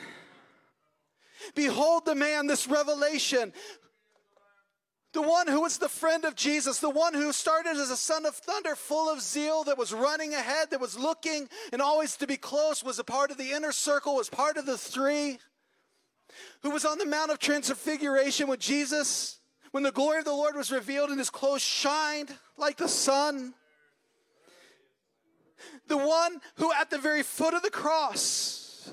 Behold the man, this revelation the one who was the friend of Jesus, the one who started as a son of thunder, full of zeal, that was running ahead, that was looking and always to be close, was a part of the inner circle, was part of the three who was on the Mount of Transfiguration with Jesus when the glory of the Lord was revealed and his clothes shined like the sun. The one who, at the very foot of the cross,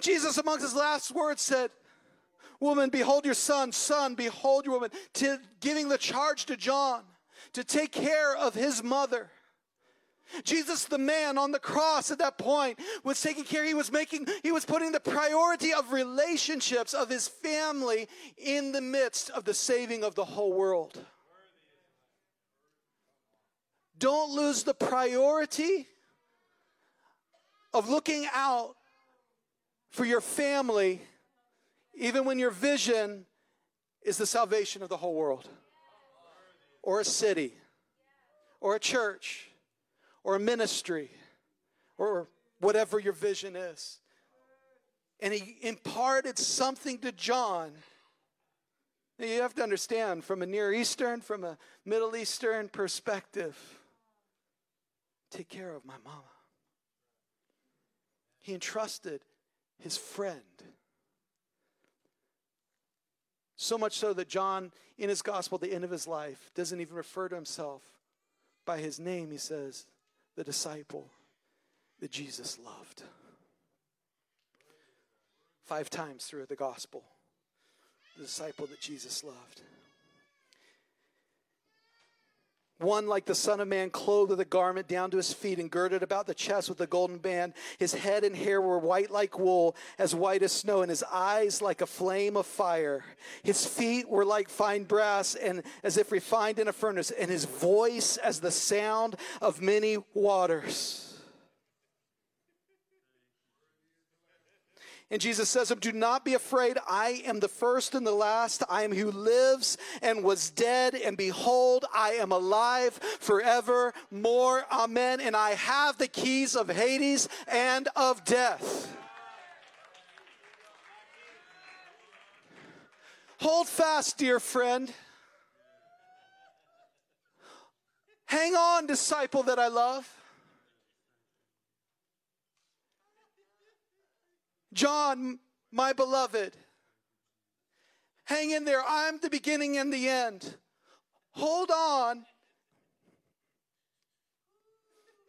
Jesus, amongst his last words, said, Woman, behold your son. Son, behold your woman. To giving the charge to John to take care of his mother. Jesus, the man on the cross at that point, was taking care. He was making, he was putting the priority of relationships of his family in the midst of the saving of the whole world. Don't lose the priority of looking out for your family, even when your vision is the salvation of the whole world, or a city, or a church or a ministry or whatever your vision is. And he imparted something to John. Now you have to understand from a Near Eastern, from a Middle Eastern perspective, take care of my mama. He entrusted his friend. So much so that John, in his gospel, the end of his life, doesn't even refer to himself by his name. He says, the disciple that Jesus loved. Five times through the gospel, the disciple that Jesus loved. One like the Son of Man, clothed with a garment down to his feet and girded about the chest with a golden band. His head and hair were white like wool, as white as snow, and his eyes like a flame of fire. His feet were like fine brass, and as if refined in a furnace, and his voice as the sound of many waters. And Jesus says to him, Do not be afraid. I am the first and the last. I am who lives and was dead. And behold, I am alive forevermore. Amen. And I have the keys of Hades and of death. Hold fast, dear friend. Hang on, disciple that I love. John, my beloved, hang in there. I'm the beginning and the end. Hold on.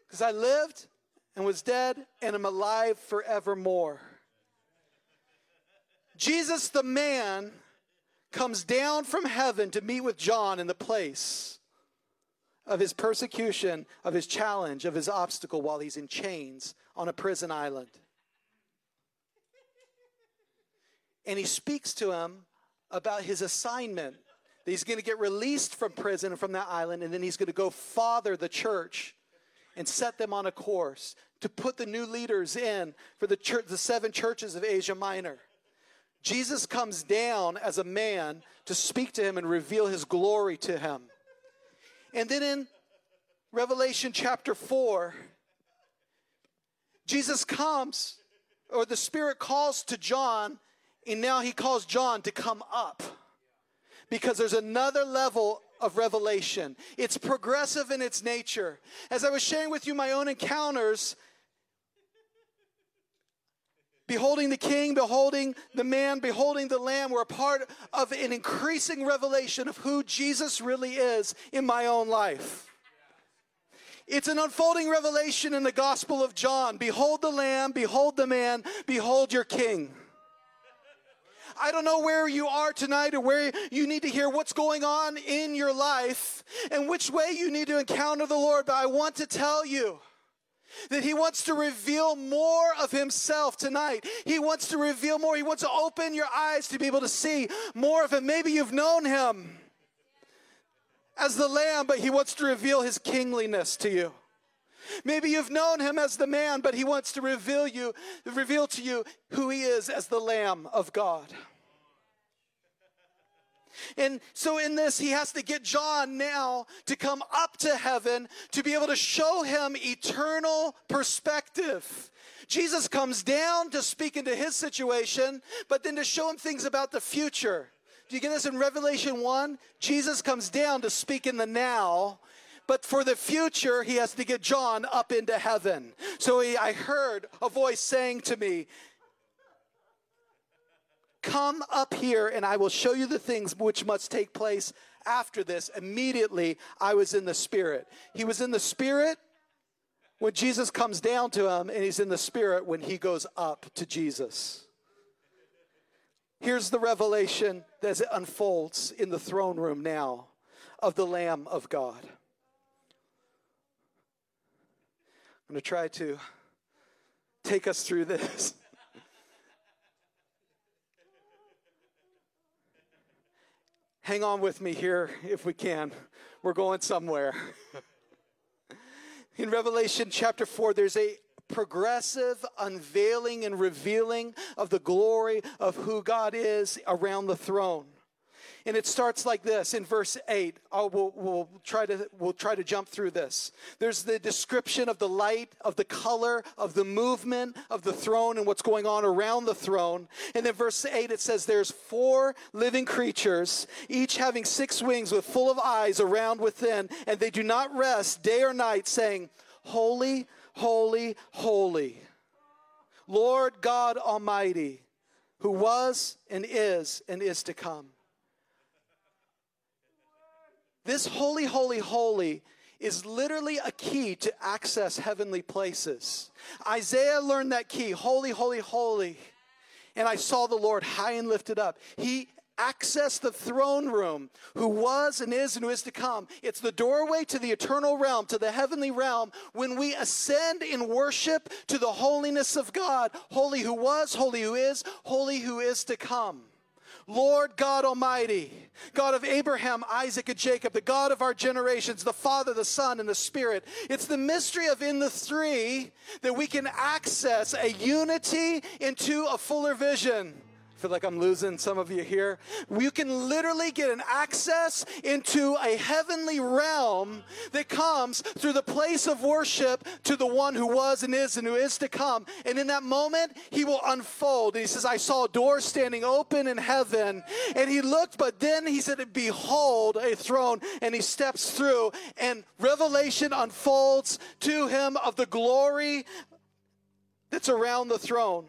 Because I lived and was dead and am alive forevermore. Jesus, the man, comes down from heaven to meet with John in the place of his persecution, of his challenge, of his obstacle while he's in chains on a prison island. And he speaks to him about his assignment that he's going to get released from prison and from that island, and then he's going to go father the church and set them on a course to put the new leaders in for the church, the seven churches of Asia Minor. Jesus comes down as a man to speak to him and reveal his glory to him. And then in Revelation chapter 4, Jesus comes, or the Spirit calls to John, and now he calls John to come up because there's another level of revelation. It's progressive in its nature. As I was sharing with you my own encounters, beholding the king, beholding the man, beholding the lamb were a part of an increasing revelation of who Jesus really is in my own life. It's an unfolding revelation in the Gospel of John. Behold the lamb, behold the man, behold your king. I don't know where you are tonight or where you need to hear what's going on in your life and which way you need to encounter the Lord, but I want to tell you that he wants to reveal more of himself tonight. He wants to reveal more. He wants to open your eyes to be able to see more of him. Maybe you've known him as the lamb, but he wants to reveal his kingliness to you. Maybe you've known him as the man, but he wants to reveal you, reveal to you who he is as the lamb of God. And so, in this, he has to get John now to come up to heaven to be able to show him eternal perspective. Jesus comes down to speak into his situation, but then to show him things about the future. Do you get this in Revelation 1? Jesus comes down to speak in the now, but for the future, he has to get John up into heaven. So he, I heard a voice saying to me, Come up here and I will show you the things which must take place after this. Immediately, I was in the Spirit. He was in the Spirit when Jesus comes down to him, and he's in the Spirit when he goes up to Jesus. Here's the revelation as it unfolds in the throne room now of the Lamb of God. I'm going to try to take us through this. Hang on with me here if we can. We're going somewhere. In Revelation chapter 4, there's a progressive unveiling and revealing of the glory of who God is around the throne. And it starts like this in verse 8. Oh, we'll, we'll, try to, we'll try to jump through this. There's the description of the light, of the color, of the movement of the throne and what's going on around the throne. And then verse 8, it says there's four living creatures, each having six wings with full of eyes around within, and they do not rest day or night, saying, Holy, holy, holy. Lord God Almighty, who was and is and is to come. This holy, holy, holy is literally a key to access heavenly places. Isaiah learned that key holy, holy, holy. And I saw the Lord high and lifted up. He accessed the throne room, who was and is and who is to come. It's the doorway to the eternal realm, to the heavenly realm, when we ascend in worship to the holiness of God. Holy who was, holy who is, holy who is to come. Lord God Almighty, God of Abraham, Isaac, and Jacob, the God of our generations, the Father, the Son, and the Spirit. It's the mystery of in the three that we can access a unity into a fuller vision feel like I'm losing some of you here. You can literally get an access into a heavenly realm that comes through the place of worship to the one who was and is and who is to come. And in that moment, he will unfold. And he says, I saw a door standing open in heaven. And he looked, but then he said, Behold, a throne. And he steps through, and revelation unfolds to him of the glory that's around the throne.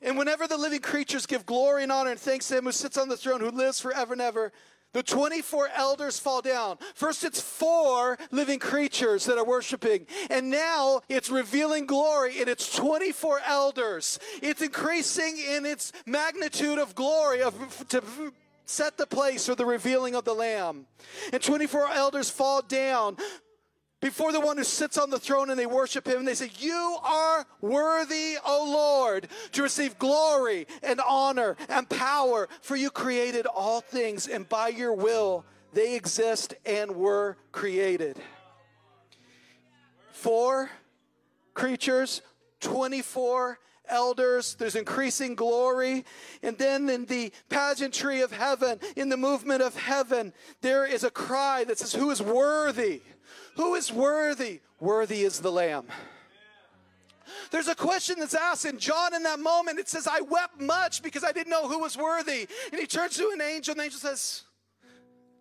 And whenever the living creatures give glory and honor and thanks to him who sits on the throne, who lives forever and ever, the 24 elders fall down. First, it's four living creatures that are worshiping. And now it's revealing glory and it's 24 elders. It's increasing in its magnitude of glory of, to set the place for the revealing of the Lamb. And 24 elders fall down before the one who sits on the throne and they worship him. And they say, You are worthy, O Lord, to receive glory and honor and power, for you created all things, and by your will they exist and were created. Four creatures, 24 elders. There's increasing glory. And then in the pageantry of heaven, in the movement of heaven, there is a cry that says, Who is worthy? Who is worthy? Worthy is the Lamb. There's a question that's asked, and John, in that moment, it says, I wept much because I didn't know who was worthy. And he turns to an angel, and the angel says,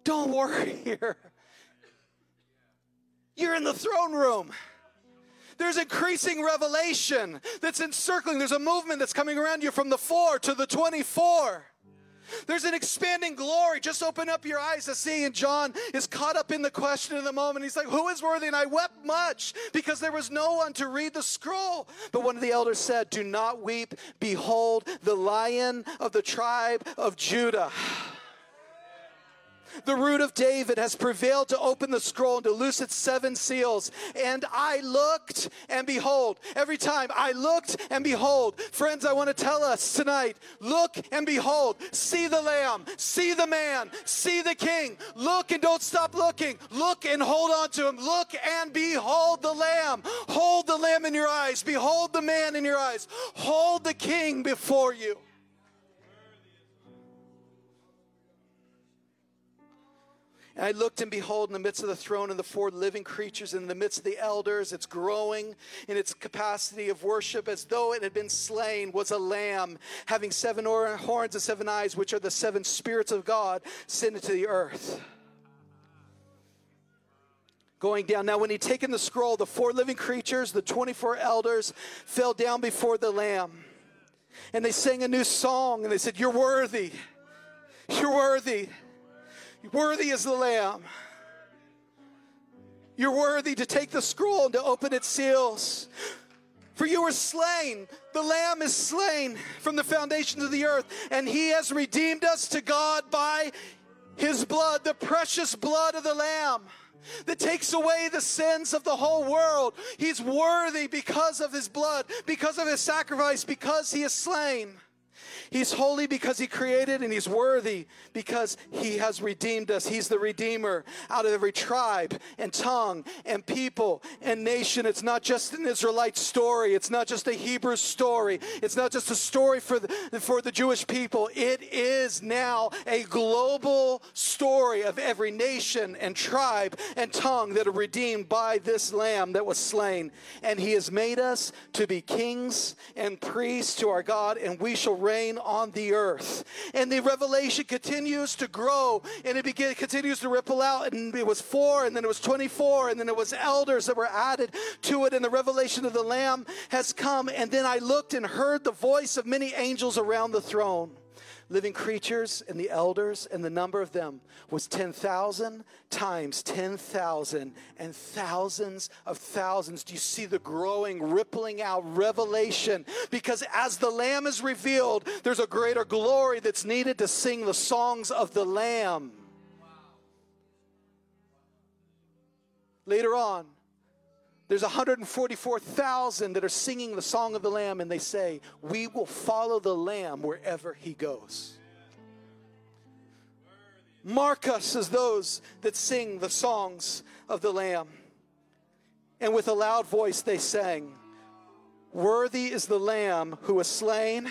Don't worry here. You're in the throne room. There's increasing revelation that's encircling. There's a movement that's coming around you from the four to the 24. There's an expanding glory. Just open up your eyes to see. And John is caught up in the question of the moment. He's like, Who is worthy? And I wept much because there was no one to read the scroll. But one of the elders said, Do not weep. Behold, the lion of the tribe of Judah the root of David has prevailed to open the scroll and to loose its seven seals. And I looked and behold, every time I looked and behold, friends, I want to tell us tonight look and behold, see the lamb, see the man, see the king. Look and don't stop looking. Look and hold on to him. Look and behold the lamb. Hold the lamb in your eyes. Behold the man in your eyes. Hold the king before you. And I looked and behold, in the midst of the throne and the four living creatures, in the midst of the elders, it's growing in its capacity of worship as though it had been slain, was a lamb having seven horns and seven eyes, which are the seven spirits of God sent into the earth. Going down. Now, when he'd taken the scroll, the four living creatures, the 24 elders, fell down before the lamb. And they sang a new song and they said, You're worthy. You're worthy. Worthy is the Lamb. You're worthy to take the scroll and to open its seals. For you were slain. The Lamb is slain from the foundations of the earth, and he has redeemed us to God by his blood, the precious blood of the Lamb that takes away the sins of the whole world. He's worthy because of his blood, because of his sacrifice, because he is slain. He's holy because he created, and he's worthy because he has redeemed us. He's the redeemer out of every tribe and tongue and people and nation. It's not just an Israelite story. It's not just a Hebrew story. It's not just a story for the, for the Jewish people. It is now a global story of every nation and tribe and tongue that are redeemed by this lamb that was slain. And he has made us to be kings and priests to our God, and we shall reign on the earth. And the revelation continues to grow and it begin, continues to ripple out. And it was four, and then it was 24, and then it was elders that were added to it. And the revelation of the Lamb has come. And then I looked and heard the voice of many angels around the throne living creatures and the elders, and the number of them was 10,000 times 10,000 and thousands of thousands. Do you see the growing, rippling out revelation? Because as the Lamb is revealed, there's a greater glory that's needed to sing the songs of the Lamb. Later on, there's 144,000 that are singing the song of the Lamb, and they say, We will follow the Lamb wherever he goes. Mark us as those that sing the songs of the Lamb. And with a loud voice they sang, Worthy is the Lamb who was slain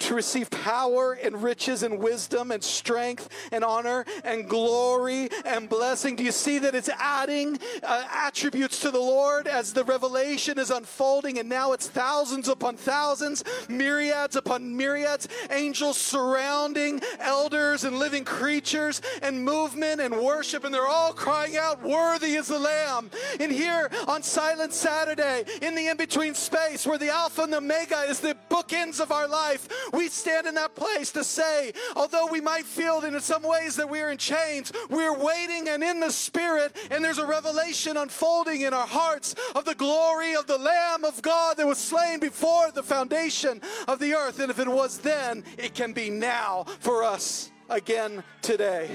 to receive power and riches and wisdom and strength and honor and glory and blessing. Do you see that it's adding uh, attributes to the Lord as the revelation is unfolding? And now it's thousands upon thousands, myriads upon myriads, angels surrounding elders and living creatures and movement and worship. And they're all crying out, Worthy is the Lamb. And here on Silent Saturday, in the in between space where the Alpha and the Omega is the bookends of our life, We stand in that place to say, although we might feel that in some ways that we are in chains, we're waiting and in the Spirit, and there's a revelation unfolding in our hearts of the glory of the Lamb of God that was slain before the foundation of the earth. And if it was then, it can be now for us again today.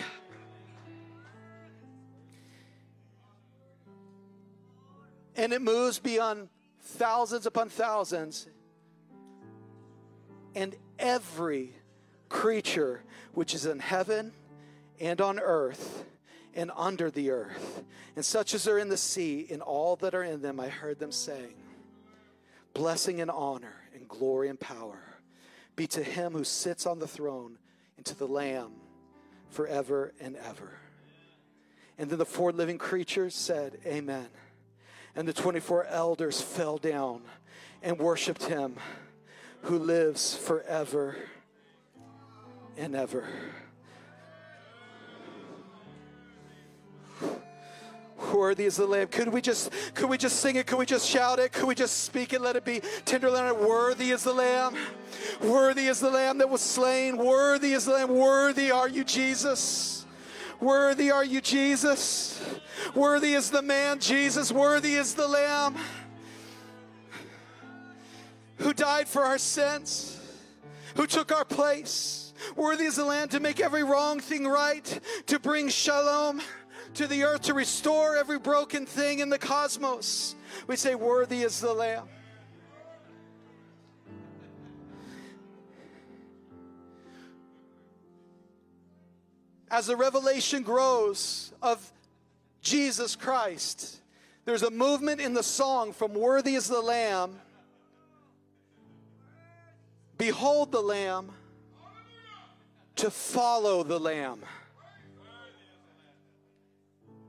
And it moves beyond thousands upon thousands. And every creature which is in heaven and on earth and under the earth, and such as are in the sea, and all that are in them, I heard them saying, Blessing and honor and glory and power be to him who sits on the throne and to the Lamb forever and ever. And then the four living creatures said, Amen. And the 24 elders fell down and worshiped him who lives forever and ever. Worthy is the Lamb. Could we just could we just sing it? Could we just shout it? Could we just speak it? Let it be tenderly. Worthy is the Lamb. Worthy is the Lamb that was slain. Worthy is the Lamb. Worthy are you, Jesus. Worthy are you, Jesus. Worthy is the man, Jesus. Worthy is the Lamb who died for our sins, who took our place. Worthy is the Lamb to make every wrong thing right, to bring shalom to the earth, to restore every broken thing in the cosmos. We say, Worthy is the Lamb. As the revelation grows of Jesus Christ, there's a movement in the song from Worthy is the Lamb Behold the Lamb, to follow the Lamb.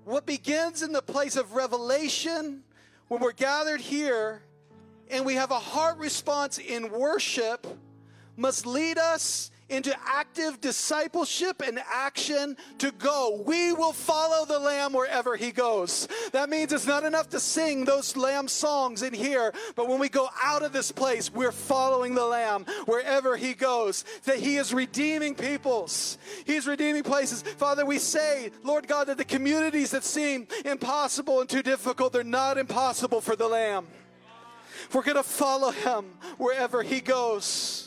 What begins in the place of revelation when we're gathered here and we have a heart response in worship must lead us into active discipleship and action to go. We will follow the Lamb wherever He goes. That means it's not enough to sing those Lamb songs in here, but when we go out of this place, we're following the Lamb wherever He goes. That He is redeeming peoples, He's redeeming places. Father, we say, Lord God, that the communities that seem impossible and too difficult, they're not impossible for the Lamb. We're going to follow Him wherever He goes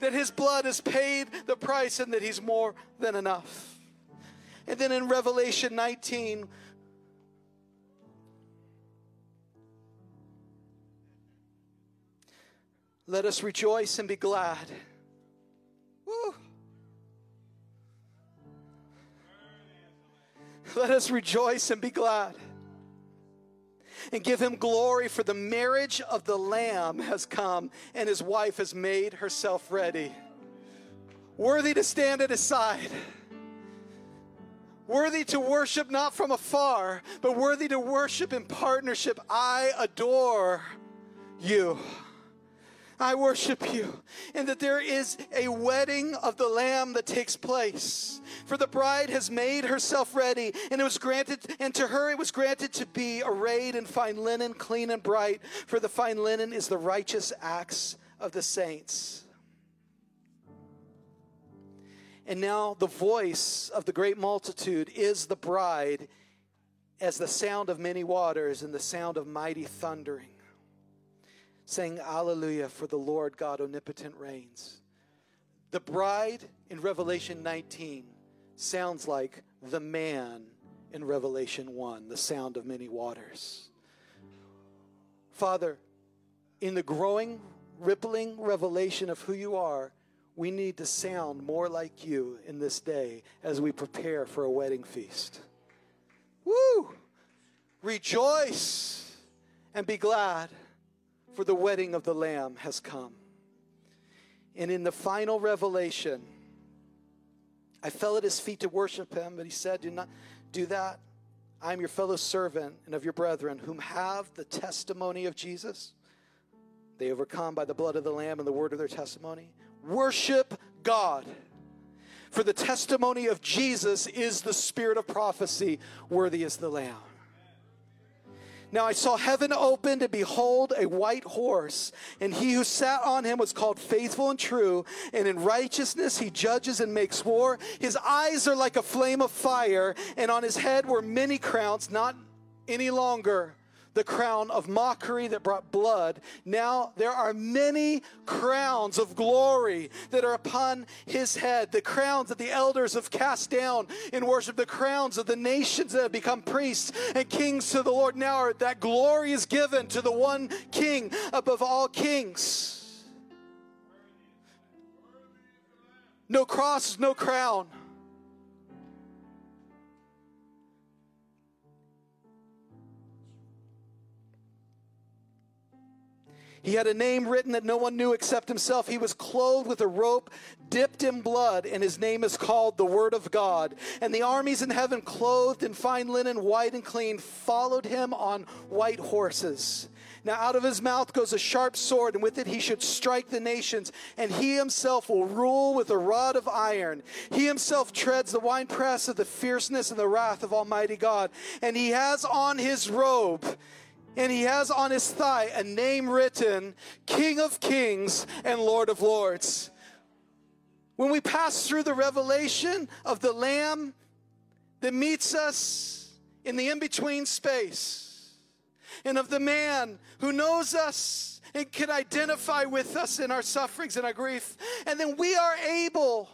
that his blood has paid the price and that he's more than enough. And then in Revelation 19, let us rejoice and be glad. Woo. Let us rejoice and be glad and give him glory, for the marriage of the Lamb has come, and his wife has made herself ready. Worthy to stand at his side, worthy to worship not from afar, but worthy to worship in partnership. I adore you. I worship you, and that there is a wedding of the Lamb that takes place. For the bride has made herself ready, and it was granted, and to her it was granted to be arrayed in fine linen, clean and bright. For the fine linen is the righteous acts of the saints. And now the voice of the great multitude is the bride, as the sound of many waters and the sound of mighty thundering saying, Alleluia, for the Lord God omnipotent reigns. The bride in Revelation 19 sounds like the man in Revelation 1, the sound of many waters. Father, in the growing, rippling revelation of who you are, we need to sound more like you in this day as we prepare for a wedding feast. Woo! Rejoice and be glad for the wedding of the Lamb has come. And in the final revelation, I fell at his feet to worship him, but he said, Do not do that. I am your fellow servant and of your brethren, whom have the testimony of Jesus. They overcome by the blood of the Lamb and the word of their testimony. Worship God. For the testimony of Jesus is the spirit of prophecy, worthy is the Lamb. Now I saw heaven opened, and behold, a white horse. And he who sat on him was called faithful and true. And in righteousness he judges and makes war. His eyes are like a flame of fire, and on his head were many crowns, not any longer the crown of mockery that brought blood. Now there are many crowns of glory that are upon his head. The crowns that the elders have cast down in worship, the crowns of the nations that have become priests and kings to the Lord. Now that glory is given to the one king above all kings. No cross, no crown. He had a name written that no one knew except himself. He was clothed with a robe dipped in blood, and his name is called the Word of God. And the armies in heaven, clothed in fine linen, white and clean, followed him on white horses. Now, out of his mouth goes a sharp sword, and with it he should strike the nations, and he himself will rule with a rod of iron. He himself treads the winepress of the fierceness and the wrath of Almighty God. And he has on his robe, and he has on his thigh a name written King of Kings and Lord of Lords. When we pass through the revelation of the Lamb that meets us in the in between space, and of the man who knows us and can identify with us in our sufferings and our grief, and then we are able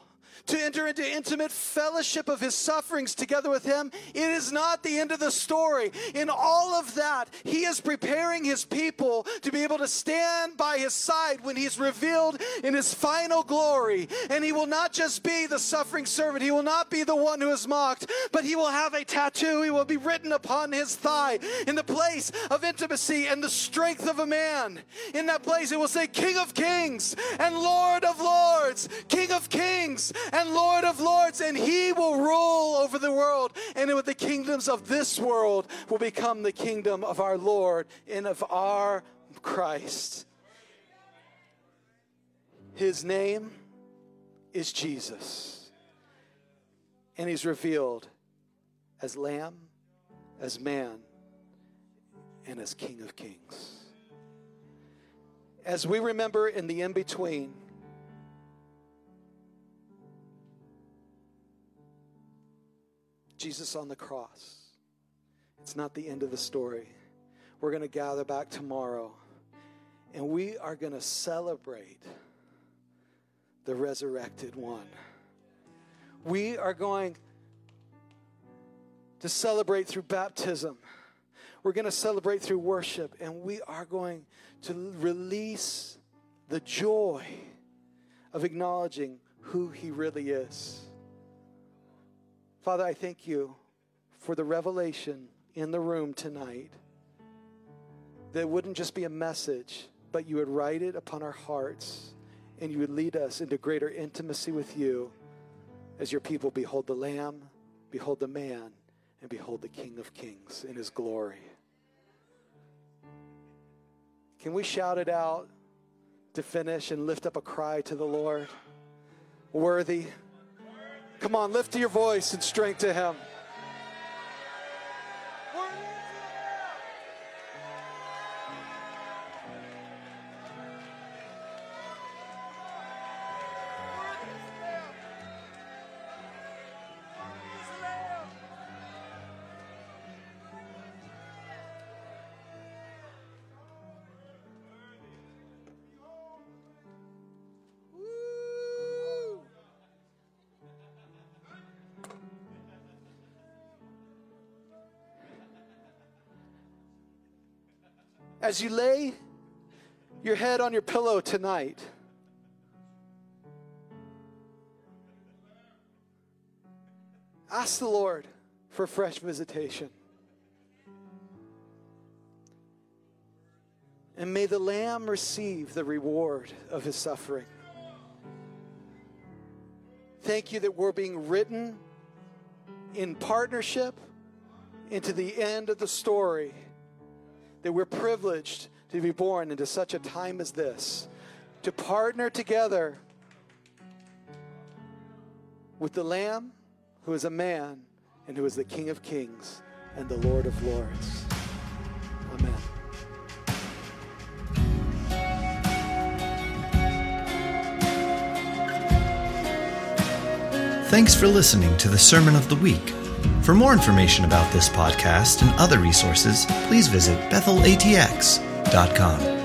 to enter into intimate fellowship of his sufferings together with him, it is not the end of the story. In all of that, he is preparing his people to be able to stand by his side when he's revealed in his final glory. And he will not just be the suffering servant, he will not be the one who is mocked, but he will have a tattoo. He will be written upon his thigh in the place of intimacy and the strength of a man. In that place, it will say, King of Kings and Lord of Lords, King of Kings and Lord of Lords, and he will rule over the world. And with the kingdoms of this world will become the kingdom of our Lord and of our Christ. His name is Jesus. And he's revealed as Lamb, as man, and as King of Kings. As we remember in the in between, Jesus on the cross. It's not the end of the story. We're going to gather back tomorrow and we are going to celebrate the resurrected one. We are going to celebrate through baptism. We're going to celebrate through worship, and we are going to release the joy of acknowledging who He really is. Father, I thank you for the revelation in the room tonight that wouldn't just be a message, but you would write it upon our hearts and you would lead us into greater intimacy with you as your people behold the Lamb, behold the man, and behold the King of Kings in his glory. Can we shout it out to finish and lift up a cry to the Lord? Worthy. Come on, lift your voice and strength to Him. As you lay your head on your pillow tonight, ask the Lord for fresh visitation. And may the Lamb receive the reward of his suffering. Thank you that we're being written in partnership into the end of the story that we're privileged to be born into such a time as this, to partner together with the Lamb who is a man and who is the King of Kings and the Lord of Lords. Amen. Thanks for listening to the Sermon of the Week for more information about this podcast and other resources, please visit bethelatx.com.